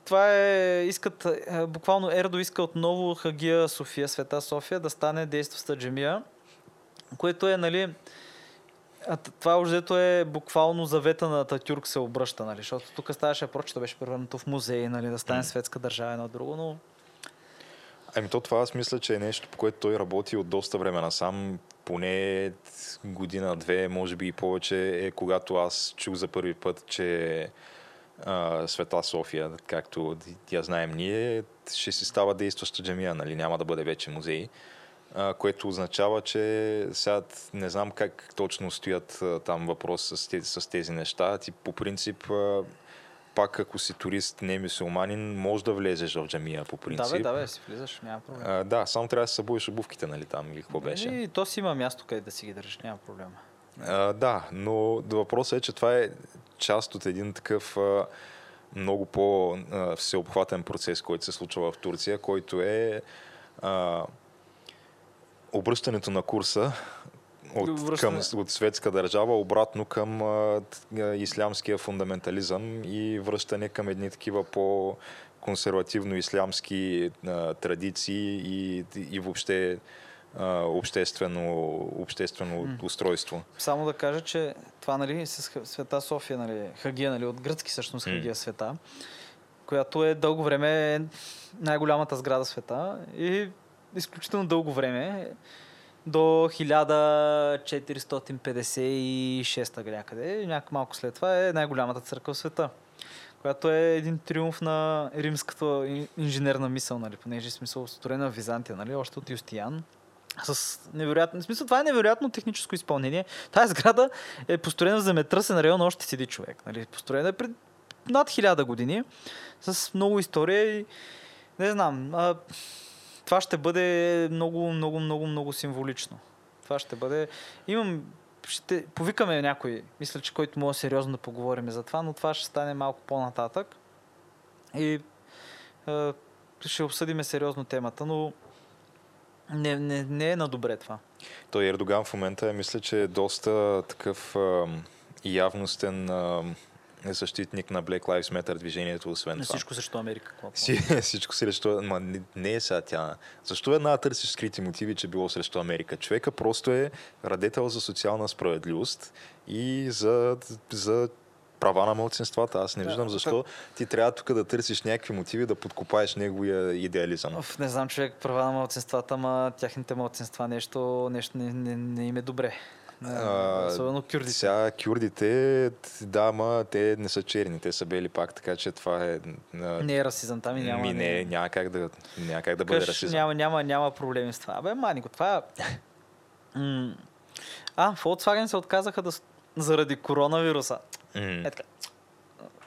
това е, искат, е, буквално Ердо иска отново Хагия София, Света София, да стане действаща джемия, което е, нали, а, това обзето е буквално завета на Татюрк се обръща, нали? Защото тук ставаше проче, то беше превърнато в музей, нали? Да стане светска държава едно друго, но Ами то това аз мисля, че е нещо, по което той работи от доста време насам. Поне година-две, може би и повече, е когато аз чух за първи път, че а, Света София, както я знаем ние, ще си става действаща джамия, нали? няма да бъде вече музей. А, което означава, че сега не знам как точно стоят а, там въпрос с тези, с тези неща. Ти по принцип а, пак ако си турист, не мусулманин, може да влезеш в джамия по принцип. Да, бе, да, бе, си влизаш, няма проблем. А, да, само трябва да се събудиш обувките, нали там, или какво беше. И то си има място, къде да си ги държиш, няма проблема. А, да, но въпросът е, че това е част от един такъв много по-всеобхватен процес, който се случва в Турция, който е а, обръщането на курса от, Връщане. към, от светска държава обратно към а, ислямския фундаментализъм и връщане към едни такива по консервативно-ислямски а, традиции и, и въобще а, обществено, обществено М. устройство. Само да кажа, че това нали, с света София, нали, Хагия, нали, от гръцки всъщност М. Хагия света, която е дълго време най-голямата сграда в света и изключително дълго време до 1456 някъде, някак малко след това е най-голямата църква в света, която е един триумф на римската ин- инженерна мисъл, нали, понеже е смисъл строена в Византия, нали, още от Юстиян. С невероятно, смисъл това е невероятно техническо изпълнение. Тая сграда е построена в земетръсен район, още седи човек. Нали? Построена е пред над хиляда години, с много история и не знам. А, това ще бъде много, много, много, много символично. Това ще бъде... Имам... Ще повикаме някой, мисля, че който може сериозно да поговорим за това, но това ще стане малко по-нататък. И а, ще обсъдиме сериозно темата, но не, не, не е на добре това. Той Ердоган в момента е, мисля, че е доста такъв ам, явностен ам, защитник на Black Lives Matter движението, освен На това. всичко срещу Америка. Си, всичко срещу... Ма не, не е сега тя. Защо една търсиш скрити мотиви, че било срещу Америка? Човека просто е радетел за социална справедливост и за, за права на младсинствата. Аз не Да, виждам защо ти трябва тук да търсиш някакви мотиви да подкопаеш неговия идеализъм. Оф, не знам човек права на младсинствата, ама тяхните младсинства нещо, нещо не, не, не им е добре. Не, А, особено кюрдите. Сега кюрдите, да, ма те не са черни, те са бели пак, така че това е... а, Не е расизъм, там и няма. ми не, няма как да, няма как да бъде Къш, расизъм. няма, няма, няма проблеми с това. Абе, манико, това е... А, Volkswagen се отказаха да... заради коронавируса. М. Е така.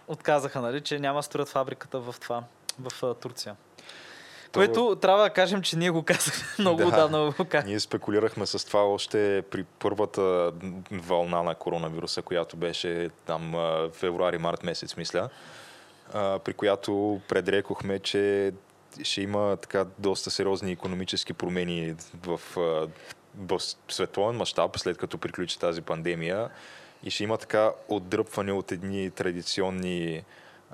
Отказаха, нали, че няма строят фабриката в това, в а, Турция. То- Което трябва да кажем, че ние го казахме много Да. отдавна го. Ние спекулирахме с това още при първата вълна на коронавируса, която беше там февруари-март месец, мисля, при която предрекохме, че ще има така доста сериозни економически промени в, в световен мащаб, след като приключи тази пандемия и ще има така отдръпване от едни традиционни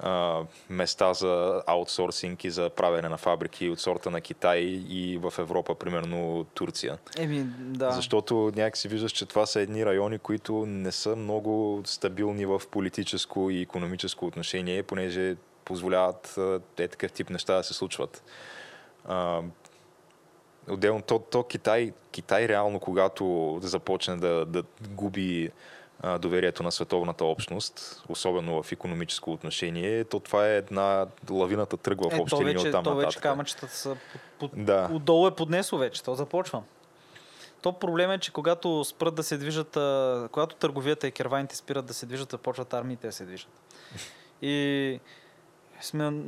а, места за аутсорсинг и за правене на фабрики от сорта на Китай и в Европа, примерно Турция. Еми, да. Защото някакси виждаш, че това са едни райони, които не са много стабилни в политическо и економическо отношение, понеже позволяват е такъв тип неща да се случват. А, отделно, то, то Китай, Китай реално, когато започне да, да губи доверието на световната общност, особено в економическо отношение, то това е една лавината тръгва в Е, общи то линии вече, оттам то вече нататък. камъчетата са под, Да. отдолу е поднесло вече, то започва. То проблем е, че когато спрат да се движат, когато търговията и керваните спират да се движат, започват армиите да се движат. И сме...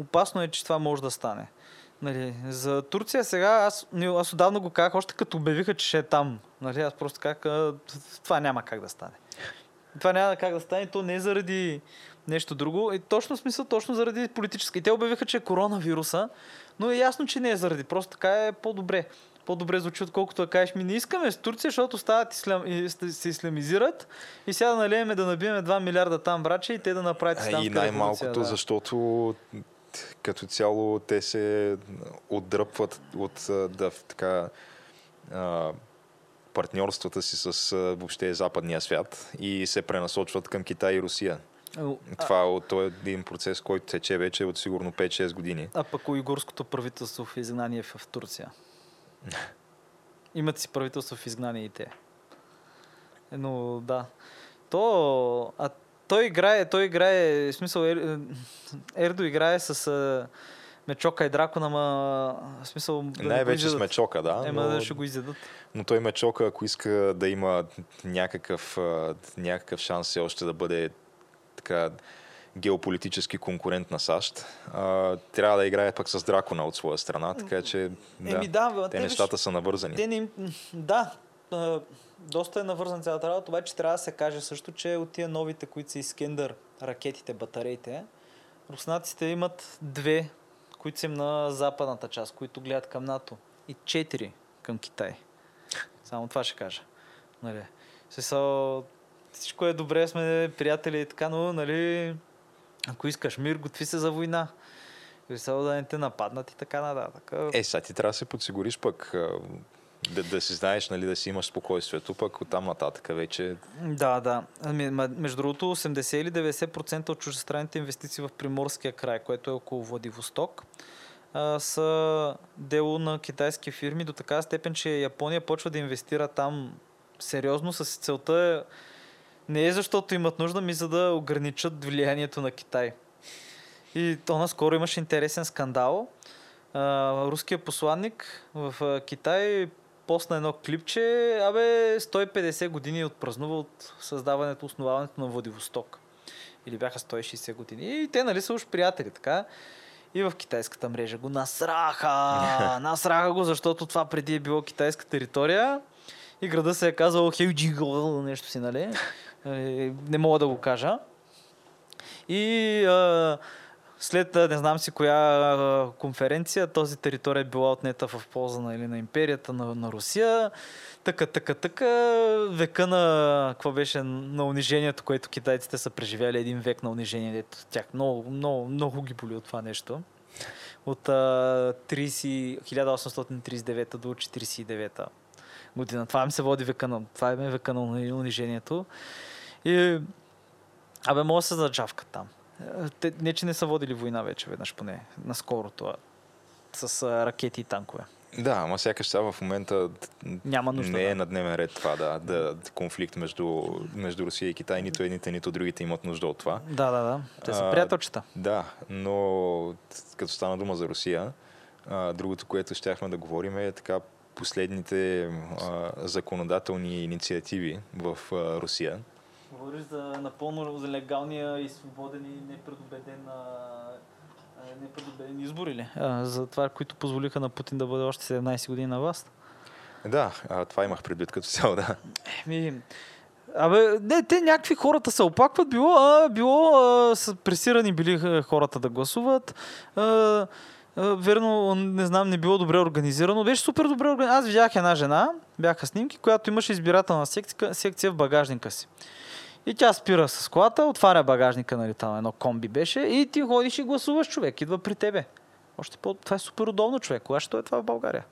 опасно е, че това може да стане. Нали, за Турция сега, аз, аз отдавна го казах, още като обявиха, че ще е там. Нали, аз просто а, това няма как да стане. Това няма как да стане, то не е заради нещо друго. И точно смисъл, точно заради политическа. И те обявиха, че е коронавируса, но е ясно, че не е заради. Просто така е по-добре. По-добре звучи, отколкото да кажеш, ми не искаме с Турция, защото стават ислям, се исламизират и сега да налееме да набиеме 2 милиарда там, браче, и те да направят А, исламска И най-малкото, да. защото като цяло те се отдръпват от да, така, а, партньорствата си с въобще западния свят и се пренасочват към Китай и Русия. О, а- Това е, е един процес, който тече вече от сигурно 5-6 години. А пък уйгурското правителство в изгнание в Турция. Имат си правителство в изгнание и те. Е, Но да. То... А той играе, той играе, в смисъл Ер, Ердо играе с Мечока и Дракона, ма в смисъл... да Най-вече с. Мечока, да. Ема но, да ще го изядат. но той Мечока, ако иска да има някакъв, някакъв шанс все още да бъде така геополитически конкурент на САЩ, а, трябва да играе пък с дракона от своя страна, така че да, Еми да, бе, те те нещата виж- са навързани. Те не. Да, а, доста е навързан цялата работа, обаче трябва да се каже също, че от тия новите, които са Искендър, ракетите, батареите, руснаците имат две, които са на западната част, които гледат към НАТО и четири към Китай. Само това ще кажа. Нали. Смисъл, всичко е добре, сме приятели и така, но нали, ако искаш мир, готви се за война. Смисъл да не те нападнат и така нататък. Е, сега ти трябва да се подсигуриш пък да, да си знаеш, нали, да си имаш спокойствието, пък оттам нататък вече Да, да. Ами, между другото, 80 или 90% от чуждестранните инвестиции в Приморския край, което е около Владивосток, са дело на китайски фирми до така степен, че Япония почва да инвестира там сериозно с целта е, не е защото имат нужда, ми за да ограничат влиянието на Китай. И то наскоро имаше интересен скандал. Руският посланник в Китай постна едно клипче, абе 150 години отпразнува от създаването, основаването на Владивосток. Или бяха 160 години. И те нали са уж приятели, така. И в китайската мрежа го насраха. насраха го, защото това преди е било китайска територия. И града се е казал Хейджиго, нещо си, нали? Е, Не мога да го кажа. И а, след не знам си коя конференция, този територия е била отнета в полза на, или на империята на, на Русия. Така, така, така, века на, какво беше, на унижението, което китайците са преживяли, един век на унижение, дето тях много, много, много ги боли от това нещо. От а, 30, 1839 до 49 година. Това ми се води века на, това е века на унижението. И Абе, може да се заджавкат там. Те, не, че не са водили война вече веднъж поне, наскоро това. С а, ракети и танкове. Да, ама сякаш сега в момента Няма нужда, не е да. на дневен ред това, да, да конфликт между, между Русия и Китай. Нито едните, нито другите имат нужда от това. Да, да, да. Те са А, приятелчета. Да, но като стана дума за Русия, а, другото, което щяхме да говорим е така последните а, законодателни инициативи в а, Русия. Говориш за напълно за легалния и свободен и непредобеден, непредобеден избор или? А, за това, които позволиха на Путин да бъде още 17 години на власт. Да, а, това имах предвид като цяло, да. Еми, Абе, не, те някакви хората се оплакват, било, а, било а, са пресирани били хората да гласуват. А, а, верно, не знам, не било добре организирано. Беше супер добре организирано. Аз видях една жена, бяха снимки, която имаше избирателна секция, секция в багажника си. И тя спира с колата, отваря багажника, нали, там едно комби беше, и ти ходиш и гласуваш човек, идва при тебе. Още по... Това е супер удобно човек. Кога ще е това в България?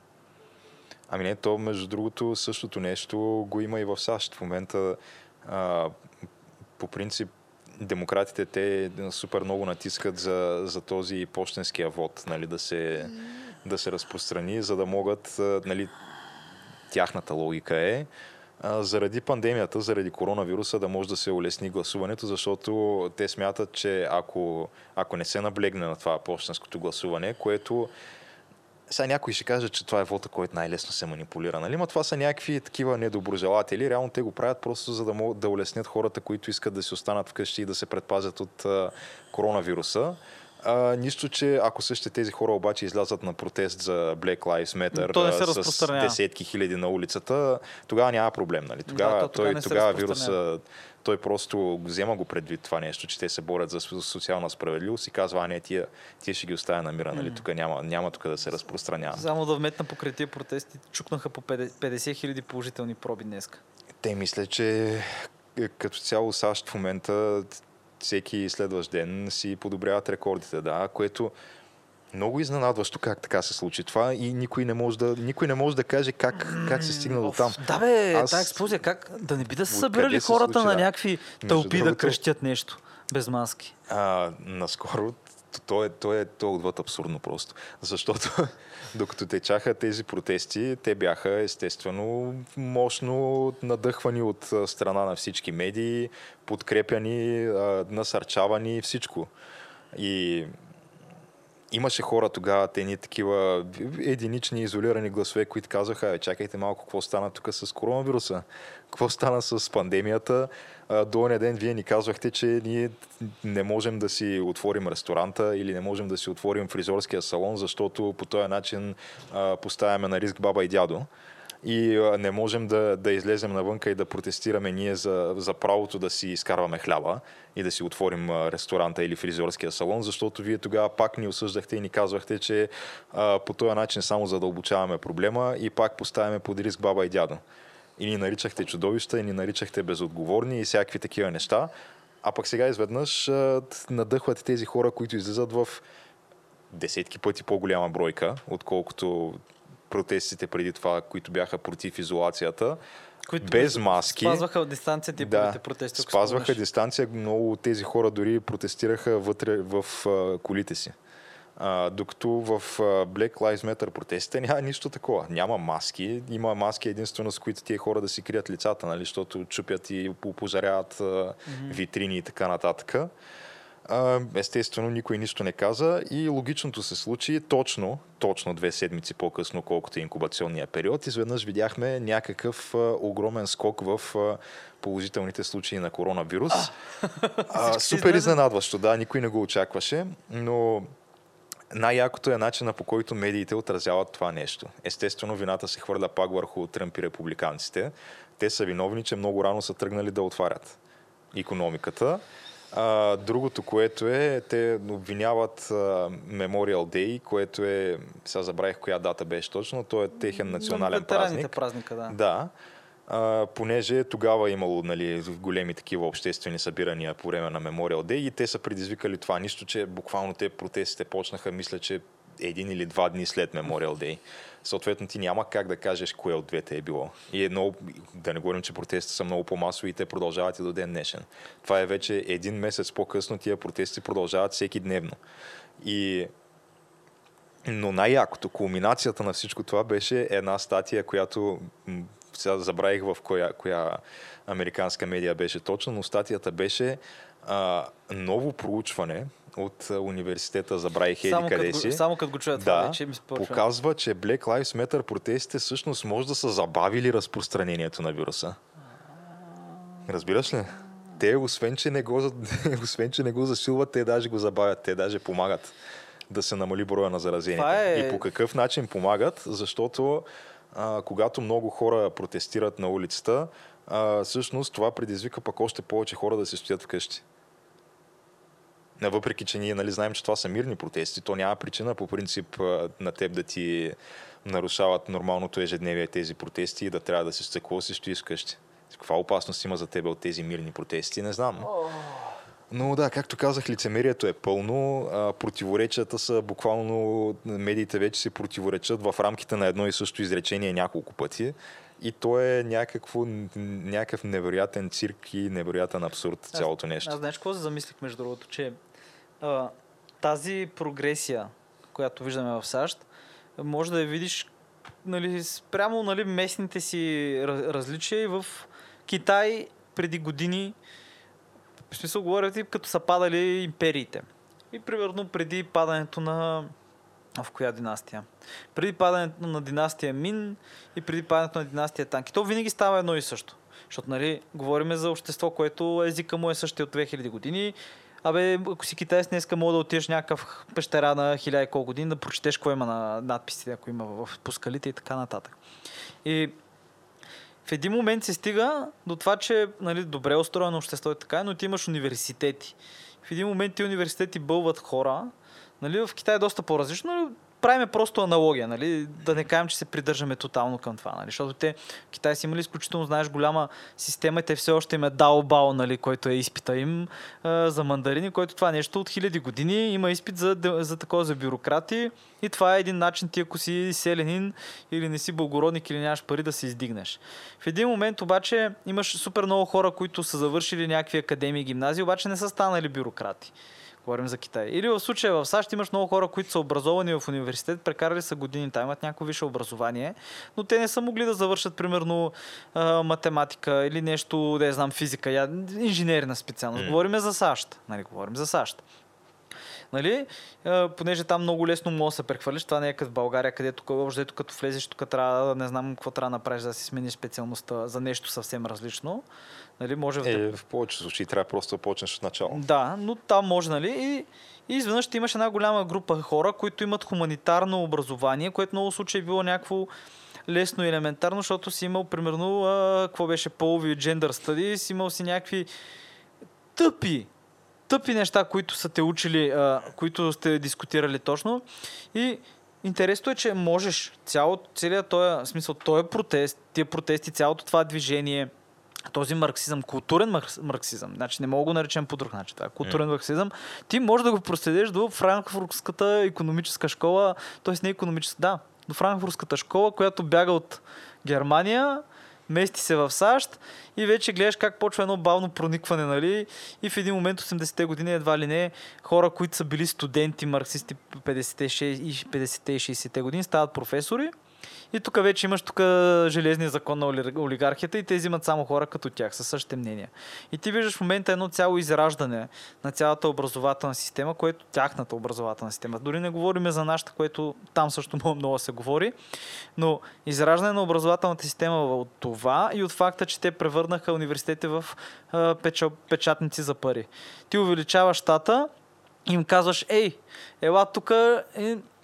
Ами не, то между другото същото нещо го има и в САЩ. В момента а, по принцип демократите те супер много натискат за, за този почтенския вод, нали, да се, да се разпространи, за да могат, нали, тяхната логика е, заради пандемията, заради коронавируса да може да се улесни гласуването, защото те смятат, че ако, ако не се наблегне на това почтенското гласуване, което сега някой ще каже, че това е вота, който най-лесно се манипулира. Нали? Ма това са някакви такива недоброжелатели. Реално те го правят просто за да могат да улеснят хората, които искат да си останат вкъщи и да се предпазят от а, коронавируса. А, нищо, че ако същите тези хора обаче излязат на протест за Black Lives Matter То с десетки хиляди на улицата, тогава няма проблем. Нали? Тогава, то тогава той, тогава вируса той просто взема го предвид това нещо, че те се борят за со- социална справедливост и казва, а не, тия, тия ще ги оставя на мира, нали? тук няма, няма тук да се разпространява. Само да вметна покрай тия протести, чукнаха по 50 хиляди положителни проби днес. Те мисля, че е, като цяло САЩ в момента всеки следващ ден си подобряват рекордите, да, което много изненадващо как така се случи това и никой не може да, никой не може да каже как, как се стигна до там. Да бе, Аз- Аз... тази експлозия, как да не би да са Откъде събирали се хората случи, на някакви тълпи да крещят нещо без маски. А, наскоро то е, то, е, то е отвъд абсурдно просто. Защото докато течаха тези протести, те бяха естествено мощно надъхвани от страна на всички медии, подкрепяни, насърчавани, всичко. И, имаше хора тогава, те ни такива единични изолирани гласове, които казаха, «Е, чакайте малко, какво стана тук с коронавируса, какво стана с пандемията. До оня ден вие ни казвахте, че ние не можем да си отворим ресторанта или не можем да си отворим фризорския салон, защото по този начин поставяме на риск баба и дядо и не можем да, да излезем навънка и да протестираме ние за, за правото да си изкарваме хляба и да си отворим ресторанта или фризорския салон, защото вие тогава пак ни осъждахте и ни казвахте, че а, по този начин само задълбочаваме проблема и пак поставяме под риск баба и дядо. И ни наричахте чудовища, и ни наричахте безотговорни и всякакви такива неща. А пък сега изведнъж а, надъхват тези хора, които излизат в десетки пъти по-голяма бройка, отколкото протестите преди това, които бяха против изолацията, Които без маски. Спазваха дистанцията и Да, протести. спазваха дистанция. Много от тези хора дори протестираха вътре в колите си. А, докато в Black Lives Matter протестите няма нищо такова. Няма маски. Има маски единствено с които тия хора да си крият лицата, нали, защото чупят и опожаряват а, витрини и така нататък. А, естествено, никой нищо не каза и логичното се случи точно, точно две седмици по-късно, колкото е инкубационния период. Изведнъж видяхме някакъв а, огромен скок в а, положителните случаи на коронавирус. А, супер изненадващо, да, никой не го очакваше, но най-якото е начина по който медиите отразяват това нещо. Естествено, вината се хвърля пак върху Тръмп и републиканците. Те са виновни, че много рано са тръгнали да отварят економиката. А, другото, което е, те обвиняват а, Memorial Day, което е, сега забравих коя дата беше точно, то е техен национален празник. празника, да. Да, а, понеже тогава е имало нали, големи такива обществени събирания по време на Memorial Day и те са предизвикали това. Нищо, че буквално те протестите почнаха, мисля, че един или два дни след Memorial Day. Съответно, ти няма как да кажеш кое от двете е било. И е много, да не говорим, че протестите са много по-масови и те продължават и до ден днешен. Това е вече един месец по-късно, тия протести продължават всеки дневно. И но най-якото, кулминацията на всичко това беше една статия, която сега забравих в коя, коя американска медия беше точно, но статията беше а, ново проучване от университета, забравих еди къде си. само като го чуя това, да, вече ми спочва. показва, че Black Lives Matter протестите всъщност може да са забавили разпространението на вируса. Разбираш ли? Те, освен че, не го, освен, че не го засилват, те даже го забавят, те даже помагат да се намали броя на заразените. Е- И по какъв начин помагат? Защото а, когато много хора протестират на улицата, а, всъщност това предизвика пък още повече хора да се стоят вкъщи. Въпреки, че ние нали, знаем, че това са мирни протести, то няма причина по принцип на теб да ти нарушават нормалното ежедневие тези протести и да трябва да се стъкло си стоиш вкъщи. Каква опасност има за тебе от тези мирни протести, не знам. Но да, както казах, лицемерието е пълно. А, противоречията са буквално, медиите вече се противоречат в рамките на едно и също изречение няколко пъти. И то е някакво, някакъв невероятен цирк и невероятен абсурд цялото нещо. Аз знаеш какво се замислих между другото, че а, тази прогресия, която виждаме в САЩ, може да я видиш нали, спрямо нали, местните си раз- различия и в Китай преди години, в смисъл говоря ти, като са падали империите. И примерно преди падането на в коя династия? Преди падането на династия Мин и преди падането на династия Танки. То винаги става едно и също. Защото, нали, говорим за общество, което езика му е същия от 2000 години. Абе, ако си китаец, днеска мога да отидеш някакъв пещера на хиляда и колко години, да прочетеш какво има на надписите, ако има в по скалите и така нататък. И в един момент се стига до това, че нали, добре устроено общество е така, но ти имаш университети. В един момент ти университети бълват хора. Нали, в Китай е доста по-различно, но правиме просто аналогия, нали? да не кажем, че се придържаме тотално към това, нали? защото те в Китай са имали изключително, знаеш, голяма система и те все още им е дао бао, нали, който е изпита им а, за мандарини, който това нещо от хиляди години има изпит за, за такова за бюрократи и това е един начин ти, ако си селянин или не си благородник или нямаш пари да се издигнеш. В един момент обаче имаш супер много хора, които са завършили някакви академии и гимназии, обаче не са станали бюрократи. Говорим за Китай. Или в случая в САЩ имаш много хора, които са образовани в университет, прекарали са години там, имат някакво висше образование, но те не са могли да завършат, примерно, математика или нещо, да я знам, физика, инженерна специалност. М. Говорим за САЩ. Нали, говорим за САЩ. Нали? Понеже там много лесно може да се прехвърлиш, това не е като в България, където общо като влезеш, тук трябва да не знам какво трябва да направиш, да си смениш специалността за нещо съвсем различно. Нали? Може. Е, в повечето случаи трябва просто да почнеш от начало. Да, но там може, нали? И, и изведнъж ти имаш една голяма група хора, които имат хуманитарно образование, което много случаи е било някакво лесно и елементарно, защото си имал примерно, а, какво беше полови стади, си имал си някакви тъпи, тъпи неща, които са те учили, а, които сте дискутирали точно. И интересно е, че можеш цяло, целият този, смисъл, този протест, тия протести, цялото това движение, този марксизъм, културен марксизъм, значи не мога да го наречем по друг начин, това е културен mm. марксизъм, ти можеш да го проследиш до Франкфуртската економическа школа, т.е. не економическа, да, до Франкфуртската школа, която бяга от Германия, мести се в САЩ и вече гледаш как почва едно бавно проникване, нали? И в един момент 80-те години едва ли не хора, които са били студенти, марксисти 50-те и 60-те години, стават професори и тук вече имаш тук железния закон на олигархията и те взимат само хора като тях, със същите мнения. И ти виждаш в момента едно цяло израждане на цялата образователна система, което тяхната образователна система. Дори не говорим за нашата, което там също много, много се говори, но израждане на образователната система от това и от факта, че те превърнаха университетите в печатници за пари. Ти увеличаваш щата, им казваш, ей, ела тук,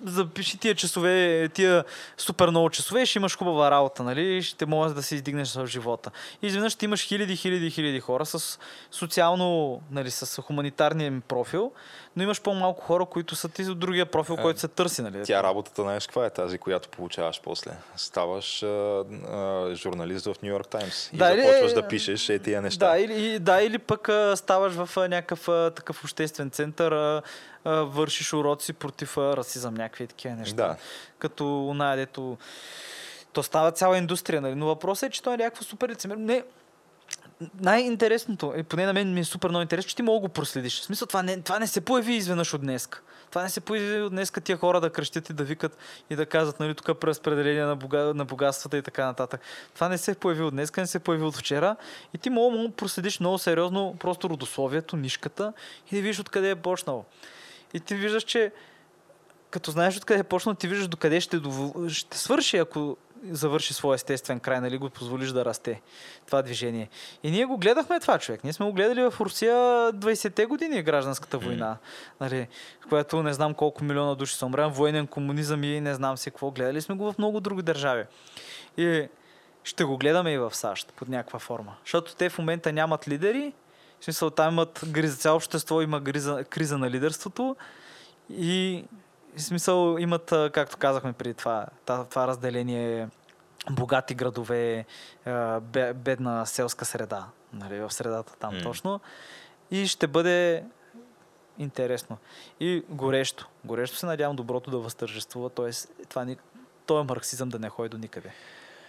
запиши тия часове, тия супер много часове, ще имаш хубава работа, нали? Ще можеш да се издигнеш в живота. И изведнъж ще имаш хиляди, хиляди, хиляди хора с социално, нали, с хуманитарния профил, но имаш по-малко хора, които са ти от другия профил, а, който се търси, нали? Тя работата, знаеш каква е тази, която получаваш после? Ставаш а, а, журналист в Нью Йорк Таймс и да, започваш или, да пишеш е тия неща. Да, или, да, или пък а, ставаш в а, някакъв а, такъв обществен център, а, а, вършиш уроци против а, расизъм, някакви такива неща. Да. Като оная, дето то става цяла индустрия, нали? но въпросът е, че той е някакво супер лицемерно. Не, най-интересното, и поне на мен ми е супер много интересно, че ти мога го проследиш. В смисъл, това не, това не се появи изведнъж от днес. Това не се появи от днес тия хора да кръщят и да викат и да казват, нали, тук преразпределение на, бога, на богатствата и така нататък. Това не се появи от днес, не се появи от вчера. И ти мога да проследиш много сериозно просто родословието, нишката и да видиш откъде е почнало. И ти виждаш, че като знаеш откъде е почнал, ти виждаш докъде ще, ще свърши, ако завърши своя естествен край, нали, го позволиш да расте това движение. И ние го гледахме това човек. Ние сме го гледали в Русия 20-те години гражданската война, нали, която не знам колко милиона души са умряли, военен комунизъм и не знам си какво. Гледали сме го в много други държави. И ще го гледаме и в САЩ под някаква форма. Защото те в момента нямат лидери, в смисъл там имат гриза, цяло общество има гриза, криза на лидерството и в смисъл имат, както казахме преди това, това разделение богати градове, бедна селска среда, нали, в средата там mm. точно. И ще бъде интересно. И горещо. Горещо се надявам доброто да възтържествува, т.е. това ни, този марксизъм да не ходи до никъде.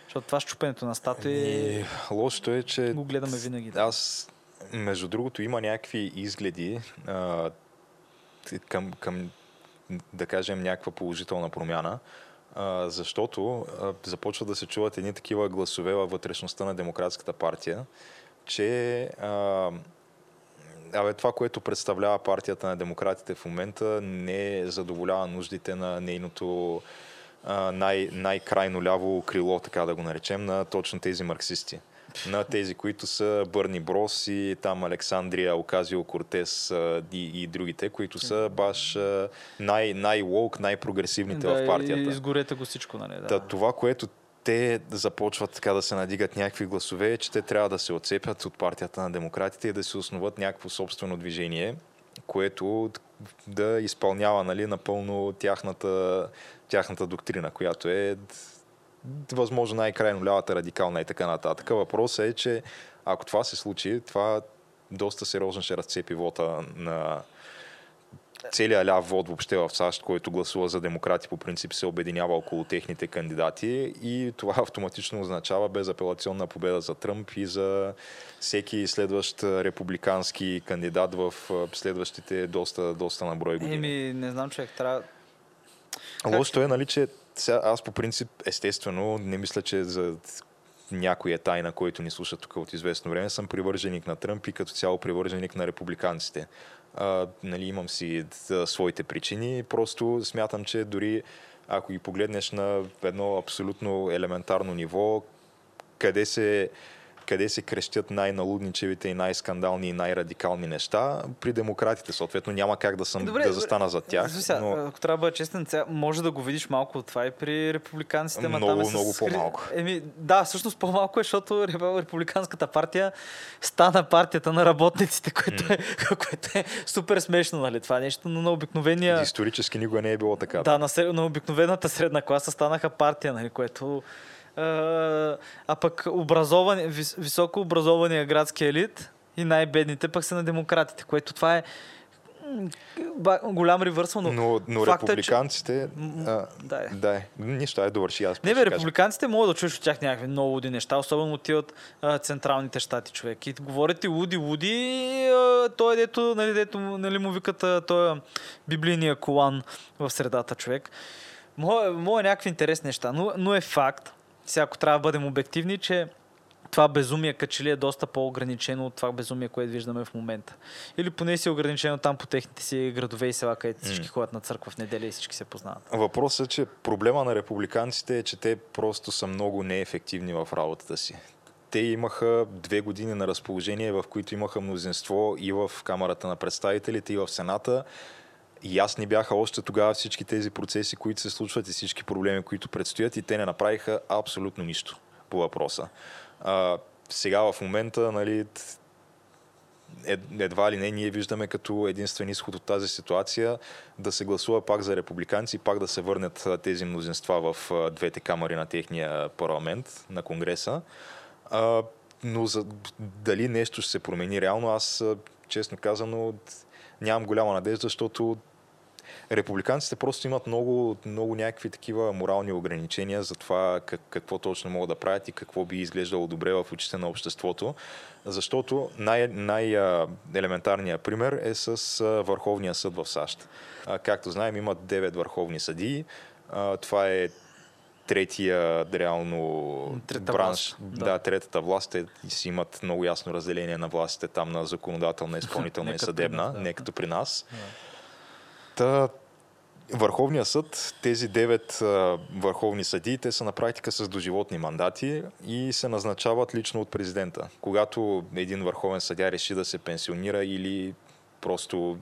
Защото това щупенето на статуи... Е... Лошото е, че... Го гледаме винаги. Аз, между другото, има някакви изгледи а, към, към да кажем, някаква положителна промяна, а, защото а, започват да се чуват едни такива гласове във вътрешността на Демократската партия, че а, Абе, това, което представлява партията на демократите в момента, не задоволява нуждите на нейното най- най-крайно ляво крило, така да го наречем, на точно тези марксисти на тези, които са Бърни Брос и там Александрия, Оказио Кортес и, и другите, които са баш най- най-лоук, най-прогресивните да, в партията. Изгорете го всичко, нали? Да. Та, това, което те започват така да се надигат някакви гласове, е, че те трябва да се отцепят от партията на демократите и да се основат някакво собствено движение, което да изпълнява нали, напълно тяхната, тяхната доктрина, която е възможно най-крайно лявата радикална и така нататък. Въпросът е, че ако това се случи, това доста сериозно ще разцепи вота на целият ляв вод въобще в САЩ, който гласува за демократи, по принцип се обединява около техните кандидати и това автоматично означава безапелационна победа за Тръмп и за всеки следващ републикански кандидат в следващите доста, доста наброй години. Еми, не знам, човек, трябва... Лошото е, нали, че сега, аз по принцип, естествено, не мисля, че за някой е тайна, който ни слуша тук от известно време, съм привърженик на Тръмп и като цяло привърженик на републиканците. А, нали, имам си да, своите причини, просто смятам, че дори ако ги погледнеш на едно абсолютно елементарно ниво, къде се къде се крещят най-налудничевите и най-скандални и най-радикални неща. При демократите, съответно, няма как да, съм, Добре, да застана за тях. Сега, но... Ако трябва да бъда честен, може да го видиш малко от това и при републиканците. Много, там е с много по-малко. Еми, да, всъщност по-малко е, защото реп- републиканската партия стана партията на работниците, което, е, което е супер смешно, нали? Това е нещо, но на обикновения... Исторически никога не е било така. Да, на, сред- на обикновената средна класа станаха партия, нали, което... А, пък образовани, вис, високо образования градски елит и най-бедните пък са на демократите, което това е голям ревърсъл, но, Но, но факта е, че- републиканците... А, да е. да, е. нищо, е довърши аз. Не бе, кажа. републиканците могат да чуеш от тях някакви много луди неща, особено от от а, централните щати, човек. И говорят ти луди, луди, а, той е дето, нали, дето нали, му викат а, той е библийния колан в средата, човек. Мое, мое някакви интересни неща, но, но е факт, сега ако трябва да бъдем обективни, че това безумие като че ли е доста по-ограничено от това безумие, което виждаме в момента. Или поне си е ограничено там по техните си градове и села, където всички М. ходят на църква в неделя и всички се познават. Въпросът е, че проблема на републиканците е, че те просто са много неефективни в работата си. Те имаха две години на разположение, в които имаха мнозинство и в Камерата на представителите, и в Сената. Ясни бяха още тогава всички тези процеси, които се случват и всички проблеми, които предстоят и те не направиха абсолютно нищо по въпроса. А, сега в момента, нали, ед, едва ли не ние виждаме като единствен изход от тази ситуация да се гласува пак за републиканци, пак да се върнат тези мнозинства в двете камери на техния парламент, на Конгреса. А, но за, дали нещо ще се промени реално, аз честно казано нямам голяма надежда, защото републиканците просто имат много, много някакви такива морални ограничения за това как, какво точно могат да правят и какво би изглеждало добре в очите на обществото. Защото най- най-елементарният пример е с Върховния съд в САЩ. Както знаем, имат 9 върховни съдии. Това е третия реално Трета бранш. власт, Да. да. да, третата власт е, си имат много ясно разделение на властите там на законодателна, изпълнителна и съдебна, да. не като при нас. Та, Върховния съд, тези девет върховни съдии, те са на практика с доживотни мандати и се назначават лично от президента. Когато един върховен съдя реши да се пенсионира или просто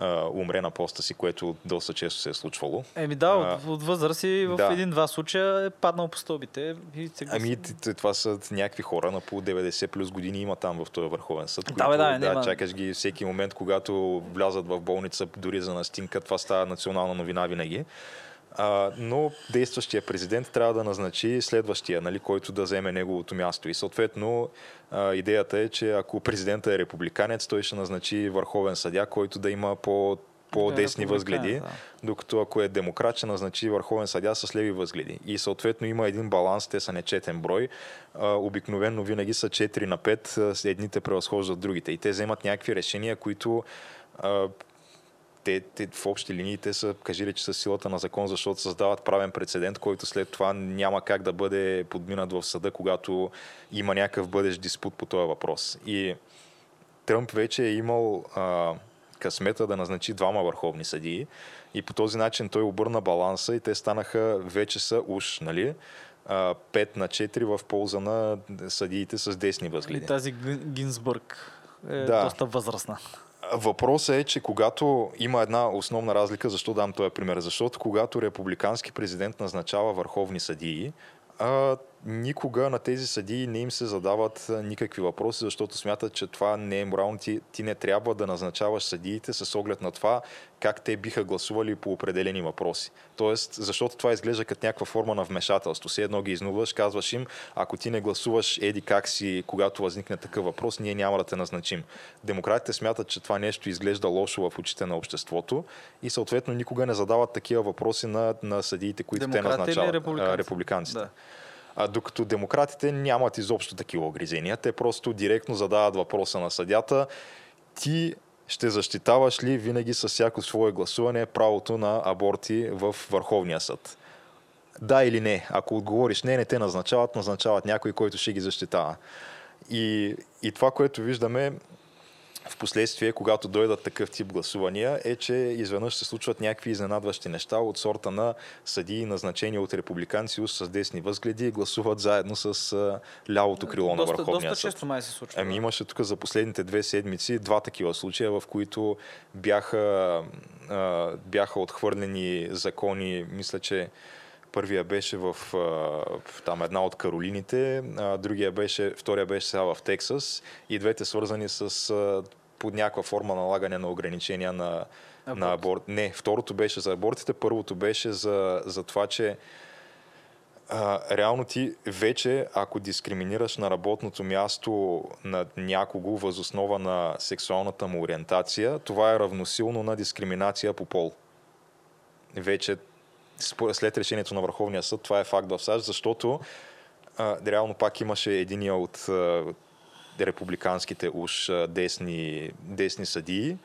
а, умре на поста си, което доста често се е случвало. Еми да, А, от, от възраст и в да. един-два случая е паднал по стълбите и се гласи. Ами, това са някакви хора на по 90 плюс години има там в този върховен съд. Да, бе, да, да, няма. чакаш ги всеки момент, когато влязат в болница, дори за настинка, това става национална новина винаги. А, но действащия президент трябва да назначи следващия, нали, който да вземе неговото място. И съответно а, идеята е, че ако президентът е републиканец, той ще назначи върховен съдя, който да има по по-десни Републиканец, възгледи, да. докато ако е демократ, ще назначи върховен съдя с леви възгледи. И съответно има един баланс, те са нечетен брой. А, обикновено винаги са 4 на 5, а, с едните превъзхождат другите. И те вземат някакви решения, които а, те, те в общи линии те са кажили, че са силата на закон, защото създават правен прецедент, който след това няма как да бъде подминат в съда, когато има някакъв бъдещ диспут по този въпрос. И Тръмп вече е имал а, късмета да назначи двама върховни съдии и по този начин той обърна баланса и те станаха, вече са уж, нали, а, 5 на 4 в полза на съдиите с десни възгледи. тази Гин- Гинзбърг е Да. доста възрастна. Въпросът е, че когато има една основна разлика, защо дам този пример? Защото когато републикански президент назначава върховни съдии, никога на тези съдии не им се задават никакви въпроси, защото смятат, че това не е морално. Ти, ти не трябва да назначаваш съдиите с оглед на това как те биха гласували по определени въпроси. Тоест, защото това изглежда като някаква форма на вмешателство. Все едно ги изнуваш, казваш им, ако ти не гласуваш еди как си, когато възникне такъв въпрос, ние няма да те назначим. Демократите смятат, че това нещо изглежда лошо в очите на обществото и съответно никога не задават такива въпроси на, на съдиите, които те Демократи или назначават. републиканци? а, републиканците. Да. А докато демократите нямат изобщо такива огризения. Те просто директно задават въпроса на съдята. Ти ще защитаваш ли винаги с всяко свое гласуване правото на аборти в Върховния съд? да или не. Ако отговориш не, не те назначават, назначават някой, който ще ги защитава. И, и това, което виждаме в последствие, когато дойдат такъв тип гласувания, е, че изведнъж се случват някакви изненадващи неща от сорта на съдии, назначени от републиканци с десни възгледи, гласуват заедно с а, лявото крило доста, на Върховния доста съд. често май се случва. Ами имаше тук за последните две седмици два такива случая, в които бяха, а, бяха отхвърлени закони, мисля, че първия беше в, а, в там една от Каролините, а, другия беше, втория беше сега в Тексас и двете свързани с а, под някаква форма налагане на ограничения на, Аборт. на аборт. Не, второто беше за абортите, първото беше за, за това, че а, реално ти вече, ако дискриминираш на работното място на някого възоснова на сексуалната му ориентация, това е равносилно на дискриминация по пол. Вече след решението на Върховния съд, това е факт в САЩ, защото а, реално пак имаше единия от а, републиканските уж десни, десни съдии,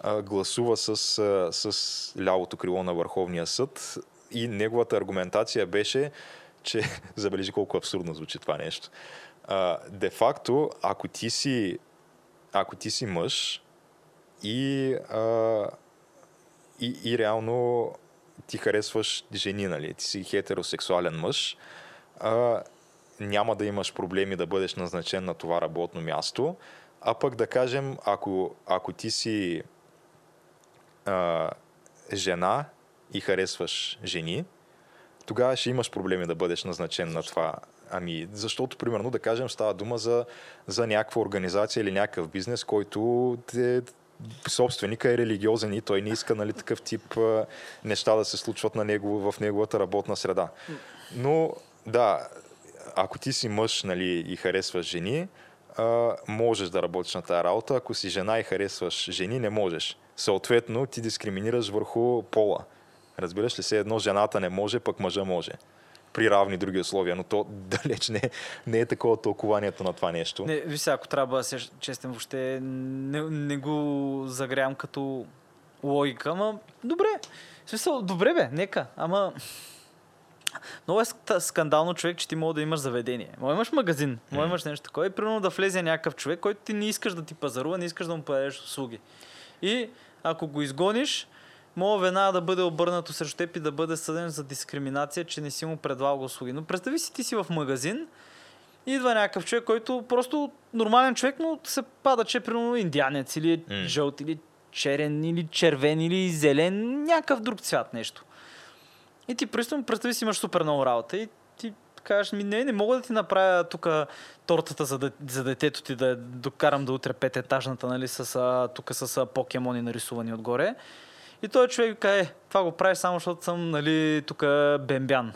а, гласува с, а, с лявото крило на Върховния съд и неговата аргументация беше, че забележи колко абсурдно звучи това нещо. А, де-факто, ако ти си, ако ти си мъж и, а, и, и реално ти харесваш жени, нали? Ти си хетеросексуален мъж, а, няма да имаш проблеми да бъдеш назначен на това работно място, а пък да кажем, ако, ако ти си а, жена и харесваш жени, тогава ще имаш проблеми да бъдеш назначен на това. Ами, защото, примерно, да кажем, става дума за, за някаква организация или някакъв бизнес, който е, собственика е религиозен и той не иска нали, такъв тип неща да се случват на него, в неговата работна среда. Но, да, ако ти си мъж нали, и харесваш жени, можеш да работиш на тази работа. Ако си жена и харесваш жени, не можеш. Съответно, ти дискриминираш върху пола. Разбираш ли се, едно жената не може, пък мъжа може. При равни други условия, но то далеч не, не е такова тълкованието на това нещо. Не, виж сега, ако трябва да сеш- честен, въобще не, не го загрявам като логика, ама добре. В смисъл, добре бе, нека, ама... Много е ск- скандално човек, че ти мога да имаш заведение. Мога имаш магазин, мога имаш нещо такова и примерно да влезе някакъв човек, който ти не искаш да ти пазарува, не искаш да му подадеш услуги. И ако го изгониш, мога веднага да бъде обърнато срещу теб и да бъде съден за дискриминация, че не си му предлагал услуги. Но представи си, ти си в магазин, идва някакъв човек, който просто нормален човек, но се пада, че е примерно индианец или М. жълт, или черен, или червен, или зелен, някакъв друг цвят нещо. И ти представи, представи си, имаш супер много работа и ти кажеш, ми не, не мога да ти направя тук тортата за, да, за детето ти да докарам до утре пететажната, нали, с, тук с покемони нарисувани отгоре. И той човек каже, е, това го правиш само защото съм, нали, тук бембян,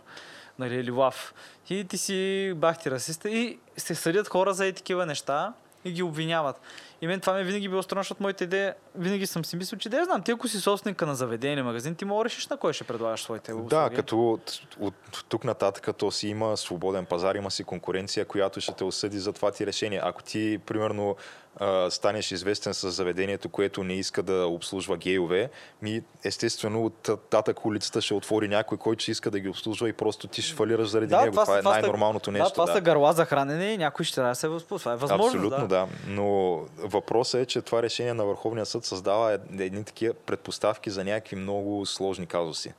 нали, или лав. И ти си бахти расиста и се съдят хора за и такива неща и ги обвиняват. И мен това ми винаги било странно, защото моята идея, винаги съм си мислил, че да я знам, ти ако си собственика на заведение магазин, ти мога решиш на кой ще предлагаш своите услуги. Да, като от, от тук нататък като си има свободен пазар, има си конкуренция, която ще те осъди за това ти решение. Ако ти, примерно, а, станеш известен с заведението, което не иска да обслужва гейове, ми естествено от татък улицата ще отвори някой, който ще иска да ги обслужва и просто ти ще фалираш заради него. Това, е са- най-нормалното нещо. Да, това са гърла за хранене и някой ще трябва да се възползва. Това е възможно. Абсолютно, да. да. Но въпросът е, че това решение на Върховния съд създава ед- едни такива предпоставки за някакви много сложни казуси.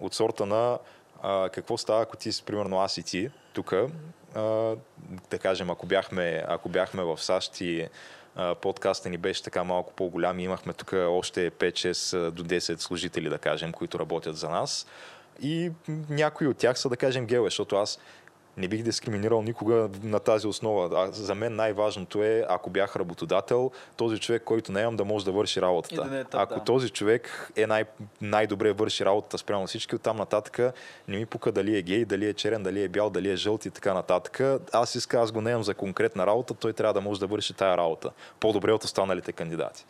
От сорта на а, какво става, ако ти, си, примерно аз и ти, тук, да кажем, ако бяхме, ако бяхме в САЩ и подкаста ни беше така малко по-голям и имахме тук още 5-6 до 10 служители, да кажем, които работят за нас. И някои от тях са, да кажем, геове, защото аз не бих дискриминирал никога на тази основа. А за мен най-важното е, ако бях работодател, този човек, който наемам, да може да върши работата. Да е тъп, ако да. този човек е най- най-добре върши работата спрямо всички, оттам нататък не ми пука дали е гей, дали е черен, дали е бял, дали е жълт и така нататък. Аз иска, аз го наемам за конкретна работа, той трябва да може да върши тая работа. По-добре от останалите кандидати.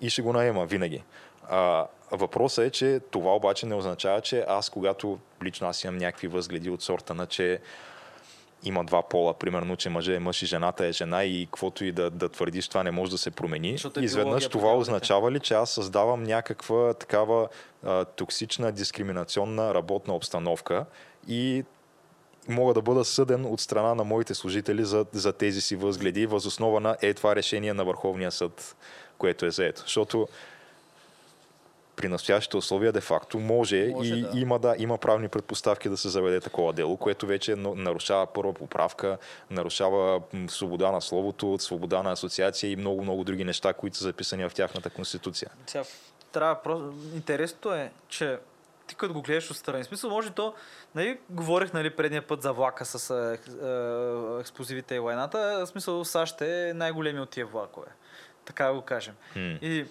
И ще го наема винаги. А, въпросът е, че това обаче не означава, че аз, когато лично аз имам някакви възгледи от сорта на, че има два пола, примерно, че мъже е мъж и жената е жена и каквото и да, да твърдиш, това не може да се промени. Е Изведнъж това означава ли, че аз създавам някаква такава а, токсична, дискриминационна работна обстановка и мога да бъда съден от страна на моите служители за, за тези си възгледи, възоснова на е това решение на Върховния съд, което е заето. Защото при настоящите условия де-факто може, Може, и да. има, да, има правни предпоставки да се заведе такова дело, което вече нарушава първа поправка, нарушава свобода на словото, свобода на асоциация и много-много други неща, които са записани в тяхната конституция. Сега, трябва просто... Интересното е, че ти като го гледаш отстрани, смисъл, може то, нали, говорих нали, предния път за влака с е, е, експлозивите и войната, в смисъл САЩ е най-големи от тия влакове. Така го кажем. М. И,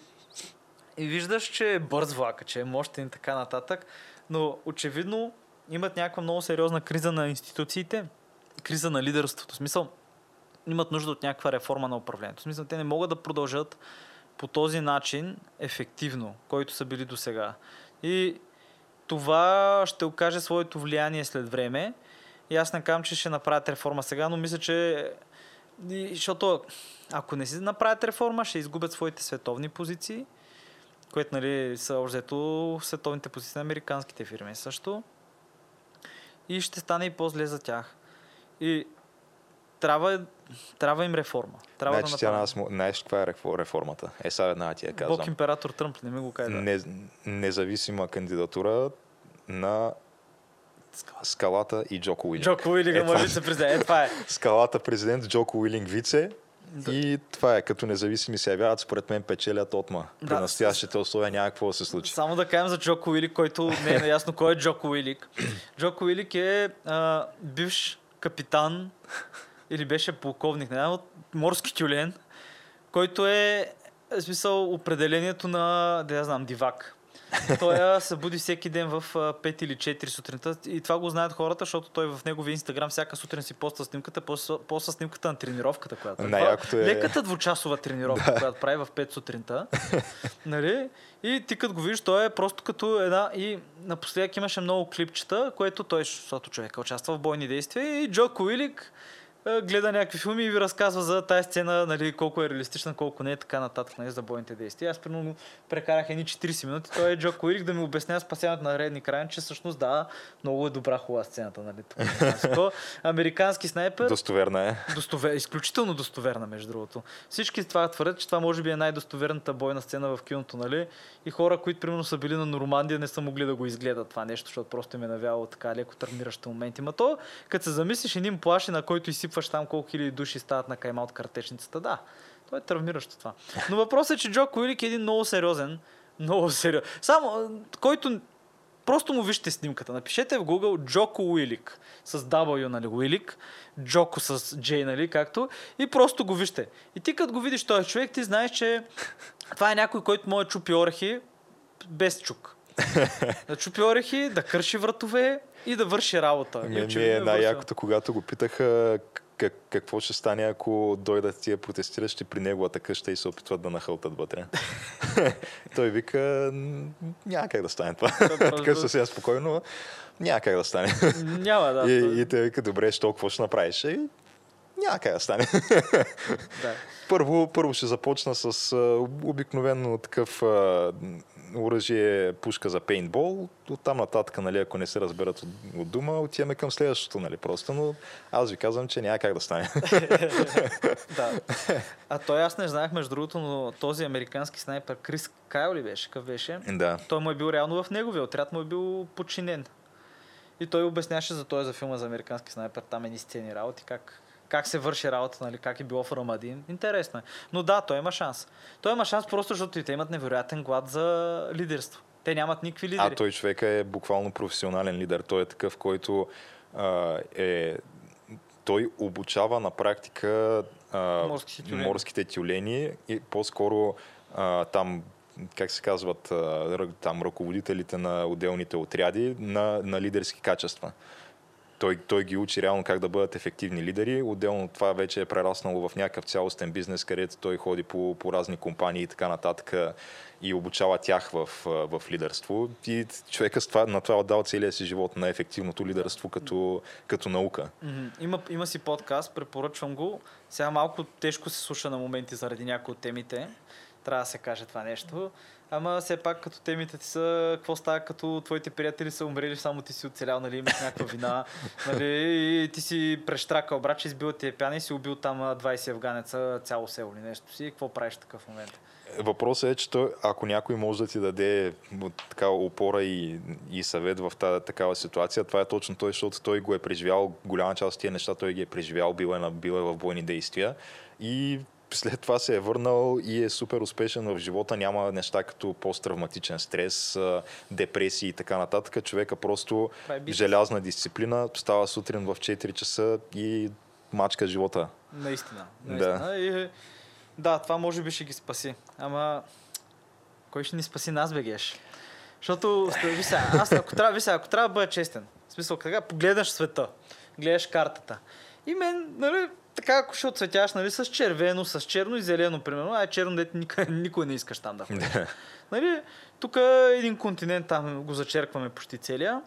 и виждаш, че е бърз влака, че е мощен и така нататък, но очевидно имат някаква много сериозна криза на институциите, криза на лидерството. В смисъл, имат нужда от някаква реформа на управлението. В смисъл, те не могат да продължат по този начин ефективно, който са били до сега. И това ще окаже своето влияние след време. И аз не казвам, че ще направят реформа сега, но мисля, че и- защото ако не си направят реформа, ще изгубят своите световни позиции, което нали, са общо взето световните позиции на американските фирми също. И ще стане и по-зле за тях. И трябва, трябва им реформа. Трябва Значи, да тя нас, му- знаеш каква е рефо- реформата? Е, сега една ти я казвам. Бог император Тръмп, не ми го каза. Не, независима кандидатура на Скалата и Джоко Уилинг. Джоко Уилинг, Е, това- вице-президент. Е, това е. Скалата президент, Джоко Уилинг вице. Да. И това е, като независими се явяват, според мен печелят отма. При Да. настоящите условия няма какво да се случи. Само да кажем за Джоко Уилик, който не е наясно кой е Джоко Уилик. Джоко Уилик е а, бивш капитан или беше полковник, не от морски тюлен, който е в смисъл определението на, да я знам, дивак. Той се буди всеки ден в а, 5 или 4 сутринта и това го знаят хората, защото той в неговия инстаграм всяка сутрин си поства снимката, после снимката на тренировката, която прави. Най-якото е- Леката двучасова тренировка, която прави в 5 сутринта. нали? И ти като го видиш, той е просто като една... И напоследък имаше много клипчета, което той, защото човек участва в бойни действия и Джо Уилик е, гледа някакви филми и ви разказва за тази сцена, нали, колко е реалистична, колко не е, така нататък, нали, за бойните действия. Аз примерно прекарах едни 40 минути, той е Джо Уилик да ми обяснява спасяването на редни крайни, че всъщност да, много е добра хубава сцената, нали, тук. Американски снайпер, Достоверна е. Достовер... Изключително достоверна, между другото. Всички това твърдят, че това може би е най-достоверната бойна сцена в киното, нали? И хора, които примерно са били на Нормандия, не са могли да го изгледат това нещо, защото просто им е навяло така леко травмиращи моменти. Ма то, като се замислиш един плаши, на който изсипваш там колко хиляди души стават на кайма от картечницата, да, то е травмиращо това. Но въпросът е, че Джо Уилик е един много сериозен, много сериозен. Само, който Просто му вижте снимката. Напишете в Google Джоко Уилик с W, нали, Уилик, Джоко с J, нали, както, и просто го вижте. И ти като го видиш този човек, ти знаеш, че това е някой, който може да чупи орехи без чук. Да чупи орехи, да кърши вратове и да върши работа. Мен ми е най-якото, когато го питаха как, какво ще стане, ако дойдат тия протестиращи при неговата къща и се опитват да нахълтат вътре. Той вика, «М, няма как да стане това. така съвсем спокойно, няма как да стане. Няма, да. и, и те вика, добре, що, какво ще направиш? И, няма как да стане. да. Първо, първо ще започна с а, обикновено такъв а, оръжие, пушка за пейнтбол. От там нататък, нали, ако не се разберат от, от дума, отиваме към следващото, нали, просто. Но аз ви казвам, че няма как да стане. да. А той аз не знаех, между другото, но този американски снайпер Крис Кайл ли беше? Какъв беше? да. Той му е бил реално в неговия отряд, му е бил подчинен. И той обясняваше за този за филма за американски снайпер, там едни сцени работи, как, как се върши работа, нали, как е било в Рамадин. Интересно е. Но да, той има шанс. Той има шанс просто, защото и те имат невероятен глад за лидерство. Те нямат никакви лидери. А той човека е буквално професионален лидер. Той е такъв, който а, е... Той обучава на практика а, Морските тюлени. морските тюлени и по-скоро а, там как се казват, а, там ръководителите на отделните отряди на, на лидерски качества. Той, той ги учи реално как да бъдат ефективни лидери. Отделно от това вече е прераснало в някакъв цялостен бизнес, където той ходи по, по разни компании и така нататък и обучава тях в, в лидерство. И човека с това, на това отдал целия си живот на ефективното лидерство като, като наука. Има, има си подкаст, препоръчвам го. Сега малко тежко се слуша на моменти заради някои от темите. Трябва да се каже това нещо. Ама все пак като темите ти са, какво става като твоите приятели са умрели, само ти си оцелял, нали, имаш някаква вина, нали, и ти си прещракал брат, че избил ти е пяна и си убил там 20 афганеца, цяло село или нещо си. Какво правиш в такъв момент? Въпросът е, че той, ако някой може да ти даде така опора и, и съвет в тази такава ситуация, това е точно той, защото той го е преживял, голяма част от тия неща той ги е преживял, бил е, на, бил е в бойни действия и след това се е върнал и е супер успешен в живота. Няма неща като посттравматичен стрес, депресии и така нататък. Човека просто желязна дисциплина, става сутрин в 4 часа и мачка живота. Наистина. наистина. Да. И, да, това може би ще ги спаси. Ама кой ще ни спаси нас, бегеш? Защото, ви сега, аз ако трябва, ви сега, ако трябва да бъда честен, в смисъл, така погледнеш света, гледаш картата. И мен, нали, така ако ще отцветяваш нали, с червено, с черно и зелено, примерно, ай черно, дете никой, никой не искаш там да ходиш. нали, тук един континент там го зачеркваме почти целия.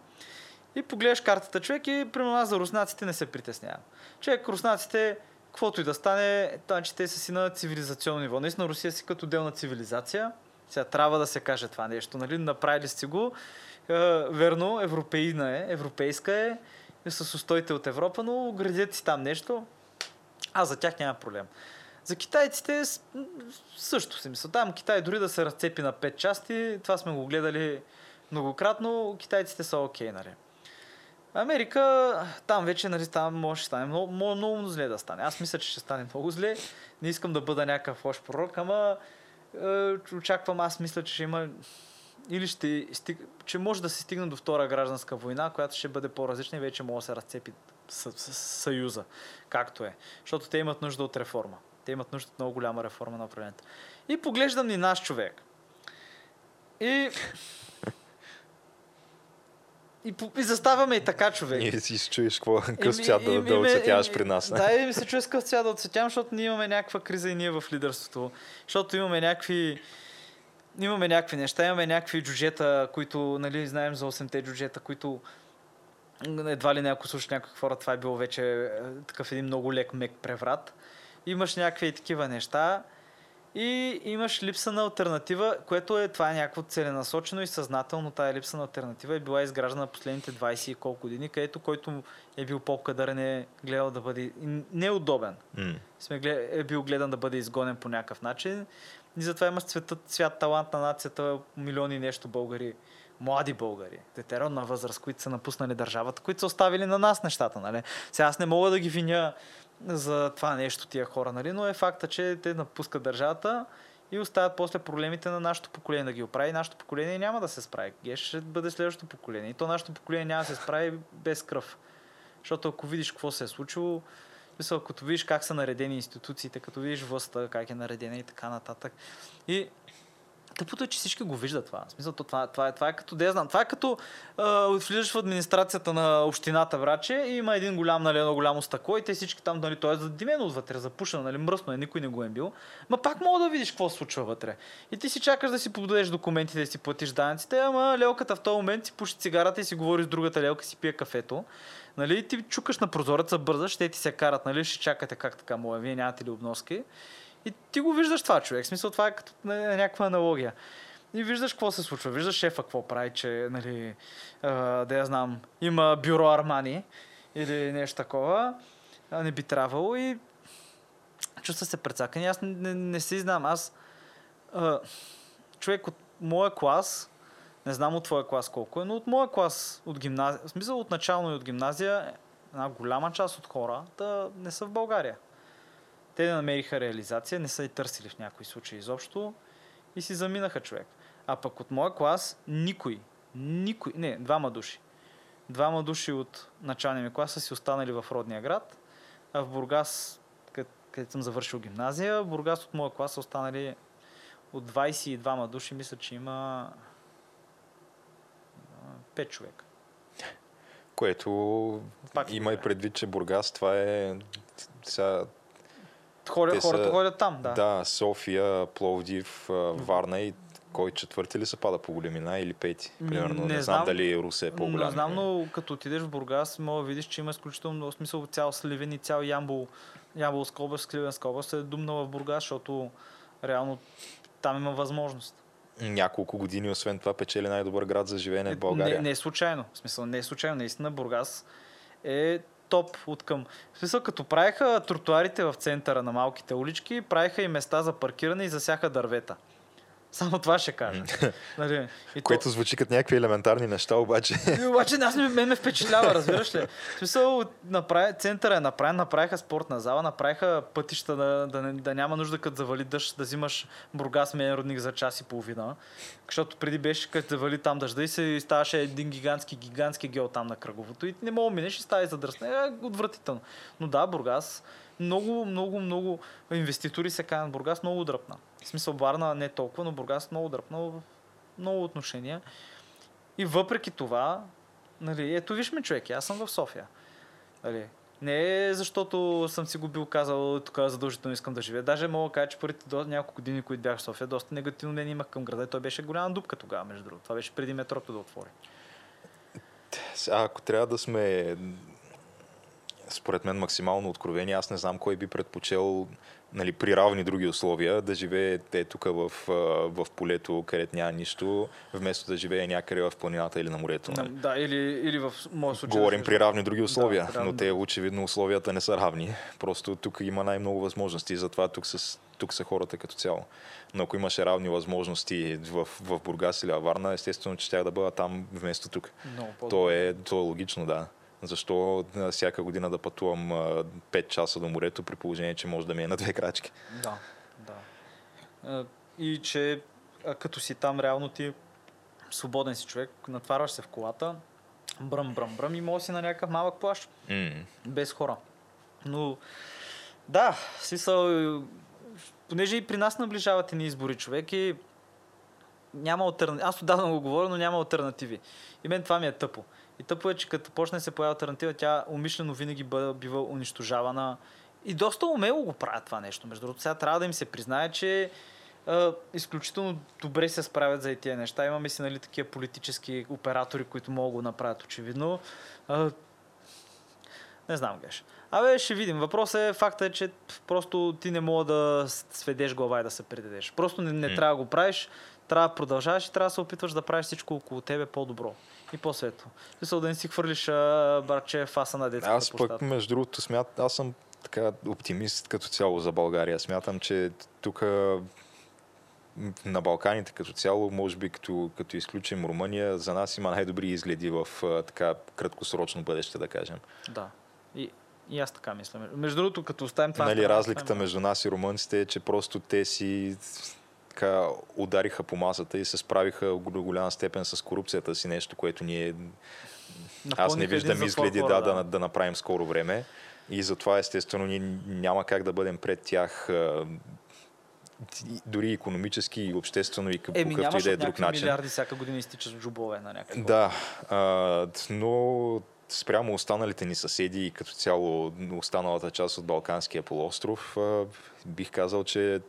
И погледаш картата човек и примерно аз за руснаците не се притеснявам. Човек, руснаците, каквото и да стане, че те са си на цивилизационно ниво. Наистина Русия си като отделна цивилизация. Сега трябва да се каже това нещо. Нали? Направили сте го. Е, верно, европейна е, европейска е, с устоите от Европа, но градят си там нещо. А за тях няма проблем. За китайците също си мисля. Там Китай дори да се разцепи на пет части, това сме го гледали многократно, китайците са окей, okay, нали. Америка, там вече, нали, там може да стане много, много, много зле да стане. Аз мисля, че ще стане много зле. Не искам да бъда някакъв лош пророк, ама е, очаквам, аз мисля, че ще има или ще стиг... че може да се стигне до втора гражданска война, която ще бъде по-различна и вече може да се разцепи съюза, както е. Защото те имат нужда от реформа. Те имат нужда от много голяма реформа на управлението. И поглеждам ни наш човек. И и, и заставаме и така, човек. И си чуеш какво къс цвят да, да отцветяваш при нас. Да, и ми се чуеш къс цвят да отцветявам, защото ние имаме някаква криза и ние в лидерството. Защото имаме някакви имаме някакви неща, имаме някакви джуджета, които, нали, знаем за 8-те джуджета, които едва ли някой слуша някакви хора, това е било вече е, такъв един много лек мек преврат. Имаш някакви такива неща и имаш липса на альтернатива, което е, това е някакво целенасочено и съзнателно. Тая липса на альтернатива е била изграждана последните 20 и колко години, където който е бил по-кадърен е гледал да бъде неудобен. Mm. Сме глед, е бил гледан да бъде изгонен по някакъв начин. И затова имаш цветът, цвят талант на нацията, милиони нещо българи млади българи, детеронна възраст, които са напуснали държавата, които са оставили на нас нещата. Нали? Сега аз не мога да ги виня за това нещо тия хора, нали? но е факта, че те напускат държавата и оставят после проблемите на нашето поколение да ги оправи. Нашето поколение няма да се справи. Геш ще бъде следващото поколение. И то нашето поколение няма да се справи без кръв. Защото ако видиш какво се е случило, мисъл, като видиш как са наредени институциите, като видиш властта, как е наредена и така нататък. И Тъпото е, че всички го виждат това. Смисъл, това, това, е, това е като, да знам, това е като а, влизаш в администрацията на общината Враче и има един голям, нали, едно голямо стъкло и те всички там, нали, той е задимено отвътре, запушено, нали, мръсно е, никой не го е бил. Ма пак мога да видиш какво се случва вътре. И ти си чакаш да си подадеш документите, да си платиш данъците, ама лелката в този момент си пуши цигарата и си говори с другата лелка, си пие кафето. Нали, ти чукаш на прозореца, бързаш, те ти се карат, нали, ще чакате как така, моя, вие нямате ли обноски. И ти го виждаш това, човек. Смисъл, това е като някаква аналогия. И виждаш какво се случва. Виждаш шефа какво прави, че, нали, а, да я знам, има бюро Армани или нещо такова. А, не би трябвало и чувства се прецакани. Аз не, не, не си знам. Аз а, човек от моя клас, не знам от твоя клас колко е, но от моя клас, от гимназия, в смисъл от начално и от гимназия, една голяма част от хора да не са в България. Те не намериха реализация, не са и търсили в някои случаи изобщо и си заминаха човек. А пък от моя клас никой, никой, не, двама души. Двама души от началния ми клас са си останали в родния град, а в Бургас, където съм завършил гимназия, в Бургас от моя клас са останали от 22 души, мисля, че има 5 човека Което Пак има и предвид, че Бургас това е сега, Хора, Те са- хората ходят там, да. да. София, Пловдив, Варна и кой четвърти ли се пада по големина или пети? Примерно, не, не знам знам. дали Русе е по-голям. Не знам, но като отидеш в Бургас, мога да видиш, че има изключително много смисъл. Цял Сливен и цял Ямбол, Ямболска област, Сливенска област е думнала в Бургас, защото реално там има възможност. Няколко години, освен това, печели най-добър град за живеене в България. Не, не е случайно. В смисъл, не е случайно. Наистина Бургас е топ от към. В смисъл, като правиха тротуарите в центъра на малките улички, правиха и места за паркиране и засяха дървета. Само това ще кажа. нали? и то- Което звучи като някакви елементарни неща, обаче и обаче аз ме, мен ме впечатлява, разбираш ли? В смисъл, направи, центъра е направен, направиха спортна зала, направиха пътища да, да, не- да няма нужда като завали дъжд да взимаш Бургас мен родник за час и половина. Защото преди беше като завали там дъжда и се ставаше един гигантски, гигантски гео там на кръговото. И не мога минеш и става и задръсне. Е, отвратително. Но да, Бургас, много, много, много инвеститори се канят Бургас, много дръпна. В смисъл, Варна не толкова, но Бургас много дръпна в много отношения. И въпреки това, нали, ето виж ме човек, аз съм в София. Нали, не е защото съм си го бил казал, тук задължително искам да живея. Даже мога да кажа, че първите до няколко години, които бях в София, доста негативно мнение имах към града. И той беше голяма дупка тогава, между другото. Това беше преди метрото да отвори. Сега, ако трябва да сме според мен максимално откровени, аз не знам кой би предпочел нали, при равни други условия да живее е тук в, в полето, където няма нищо, вместо да живее някъде в планината или на морето. Нали? Да, или, или в моя случай. Говорим да при равни други условия, при равни но те очевидно условията не са равни. Просто тук има най-много възможности, затова тук са, тук са хората като цяло. Но ако имаше равни възможности в, в Бургас или във Варна, естествено, че тях да бъда там вместо тук. Много То е, то е логично, да. Защо всяка година да пътувам а, 5 часа до морето, при положение, че може да ми е на две крачки? Да, да. И че като си там, реално ти свободен си човек, натварваш се в колата, бръм, бръм, бръм и може си на някакъв малък плащ, М. без хора. Но да, смисъл, е, понеже и при нас наближават ни избори човек и няма альтернативи. Аз отдавна го говоря, но няма альтернативи. И мен това ми е тъпо. И тъпо е, че като почне се появи альтернатива, тя умишлено винаги бъде, бива унищожавана. И доста умело го правят това нещо. Между другото, сега трябва да им се признае, че а, изключително добре се справят за и тия неща. Имаме си нали, такива политически оператори, които могат да го направят очевидно. А, не знам, Геш. Абе, ще видим. Въпросът е, факта е, че просто ти не мога да сведеш глава и да се предадеш. Просто не, не М. трябва да го правиш, трябва да продължаваш и трябва да се опитваш да правиш всичко около тебе по-добро и по-светло. Мисля да не си хвърлиш а, барче фаса на детската Аз пък, площадка. между другото, смят, аз съм така оптимист като цяло за България. Смятам, че тук на Балканите като цяло, може би като, като изключим Румъния, за нас има най-добри изгледи в а, така краткосрочно бъдеще, да кажем. Да. И, и аз така мисля. Между другото, като оставим това... нали, разликата между нас и румънците е, че просто те си така удариха по масата и се справиха до голяма степен с корупцията си, нещо, което ние аз не виждам изгледи хора, да, да, да направим скоро време. И затова, естествено, ние няма как да бъдем пред тях дори економически и обществено и къв- Еми, какъвто и да е друг начин. милиарди всяка година изтичат в джубове на някакви. Да, а, но спрямо останалите ни съседи и като цяло останалата част от Балканския полуостров, бих казал, че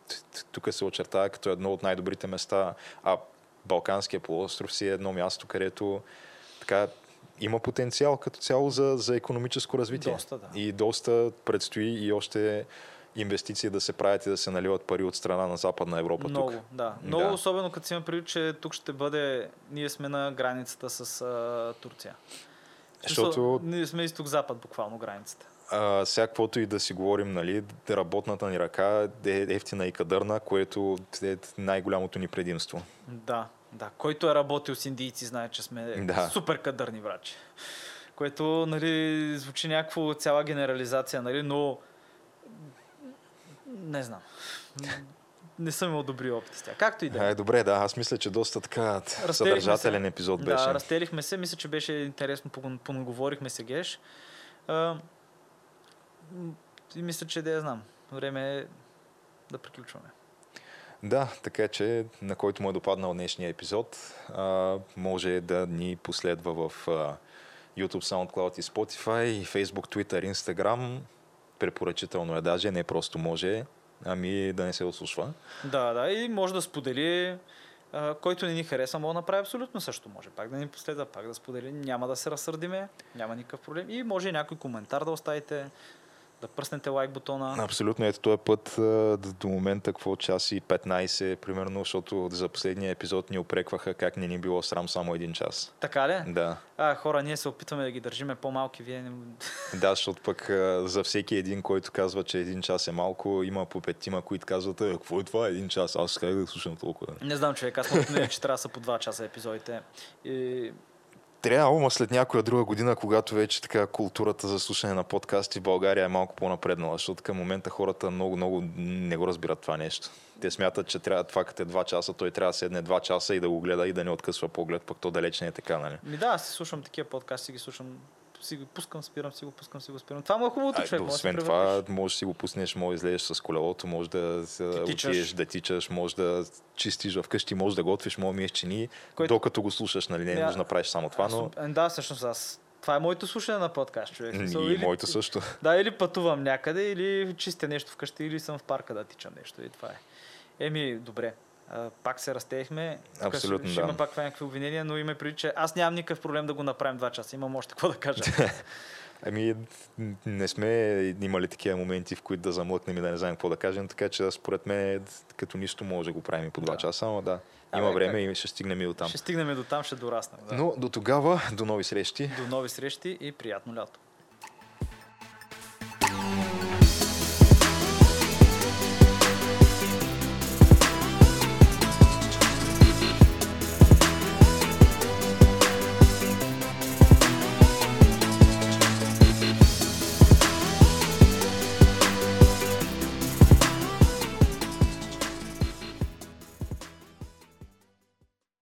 тук се очертава като едно от най-добрите места, а Балканския полуостров си е едно място, където така има потенциал като цяло за, за економическо развитие. Доста, да. И доста предстои и още инвестиции да се правят и да се наливат пари от страна на Западна Европа Много, тук. да. Много Да. особено като си има предвид, че тук ще бъде... Ние сме на границата с а, Турция. Защото Ние сме изток-запад, буквално границата. А, сега, каквото и да си говорим, нали, работната ни ръка е ефтина и кадърна, което е най-голямото ни предимство. Да, да. Който е работил с индийци, знае, че сме Да. супер кадърни врачи. Което, нали, звучи някакво цяла генерализация, нали, но не знам. Не съм имал добри опити с тях. Както и да е. Е, добре, да, аз мисля, че доста така съдържателен се. епизод беше. Да, разтелихме се. Мисля, че беше интересно. Понаговорихме се, Геш. А, и мисля, че да я знам. Време е да приключваме. Да, така че на който му е допаднал днешния епизод, а, може да ни последва в а, YouTube, SoundCloud и Spotify, и Facebook, Twitter, Instagram. Препоръчително е даже, не просто може, ами да не се ослушва. Да, да, и може да сподели. който не ни хареса, може да направи абсолютно също. Може пак да ни последва, пак да сподели. Няма да се разсърдиме, няма никакъв проблем. И може и някой коментар да оставите, да пръснете лайк бутона. Абсолютно, ето този път а, до момента, какво час и 15, примерно, защото за последния епизод ни опрекваха как не ни било срам само един час. Така ли? Да, А, хора, ние се опитваме да ги държиме по-малки, вие не... да, защото пък за всеки един, който казва, че един час е малко, има по петима, които казват, е, какво е това един час, аз как да слушам толкова. Не знам, човек, аз мисля, че трябва да са по 2 часа епизодите. И... Трябва, ама след някоя друга година, когато вече така културата за слушане на подкасти в България е малко по-напреднала, защото към момента хората много, много не го разбират това нещо. Те смятат, че трябва това като е два часа, той трябва да седне два часа и да го гледа и да не откъсва поглед, пък то далеч не е така, нали? Ми да, аз слушам такива подкасти, ги слушам, си го пускам, спирам, си го пускам, си го спирам. Това му е хубавото, Ай, човек. може да освен това, можеш да си го пуснеш, може да излезеш с колелото, може да отидеш да тичаш, може да чистиш вкъщи, може да готвиш, може да миеш чини, Което- докато го слушаш, нали? Не Ня- можеш да направиш само това, но Да, всъщност аз. Това е моето слушане на подкаст, човек. И моето също. Да, или пътувам някъде, или чистя нещо вкъщи, или съм в парка да тичам нещо. И това е. Еми, добре. А, пак се разтеехме. Тук Абсолютно, ще, да. има пак някакви обвинения, но има преди, че аз нямам никакъв проблем да го направим два часа. Имам още какво да кажа. Ами, не сме имали такива моменти, в които да замлъкнем и да не знаем какво да кажем, така че според мен като нищо може да го правим и по два Да. часа, но да, има време как? и ще стигнем и до там. ще стигнем до там, ще дораснем. Да. Но до тогава, до нови срещи. До нови срещи и приятно лято.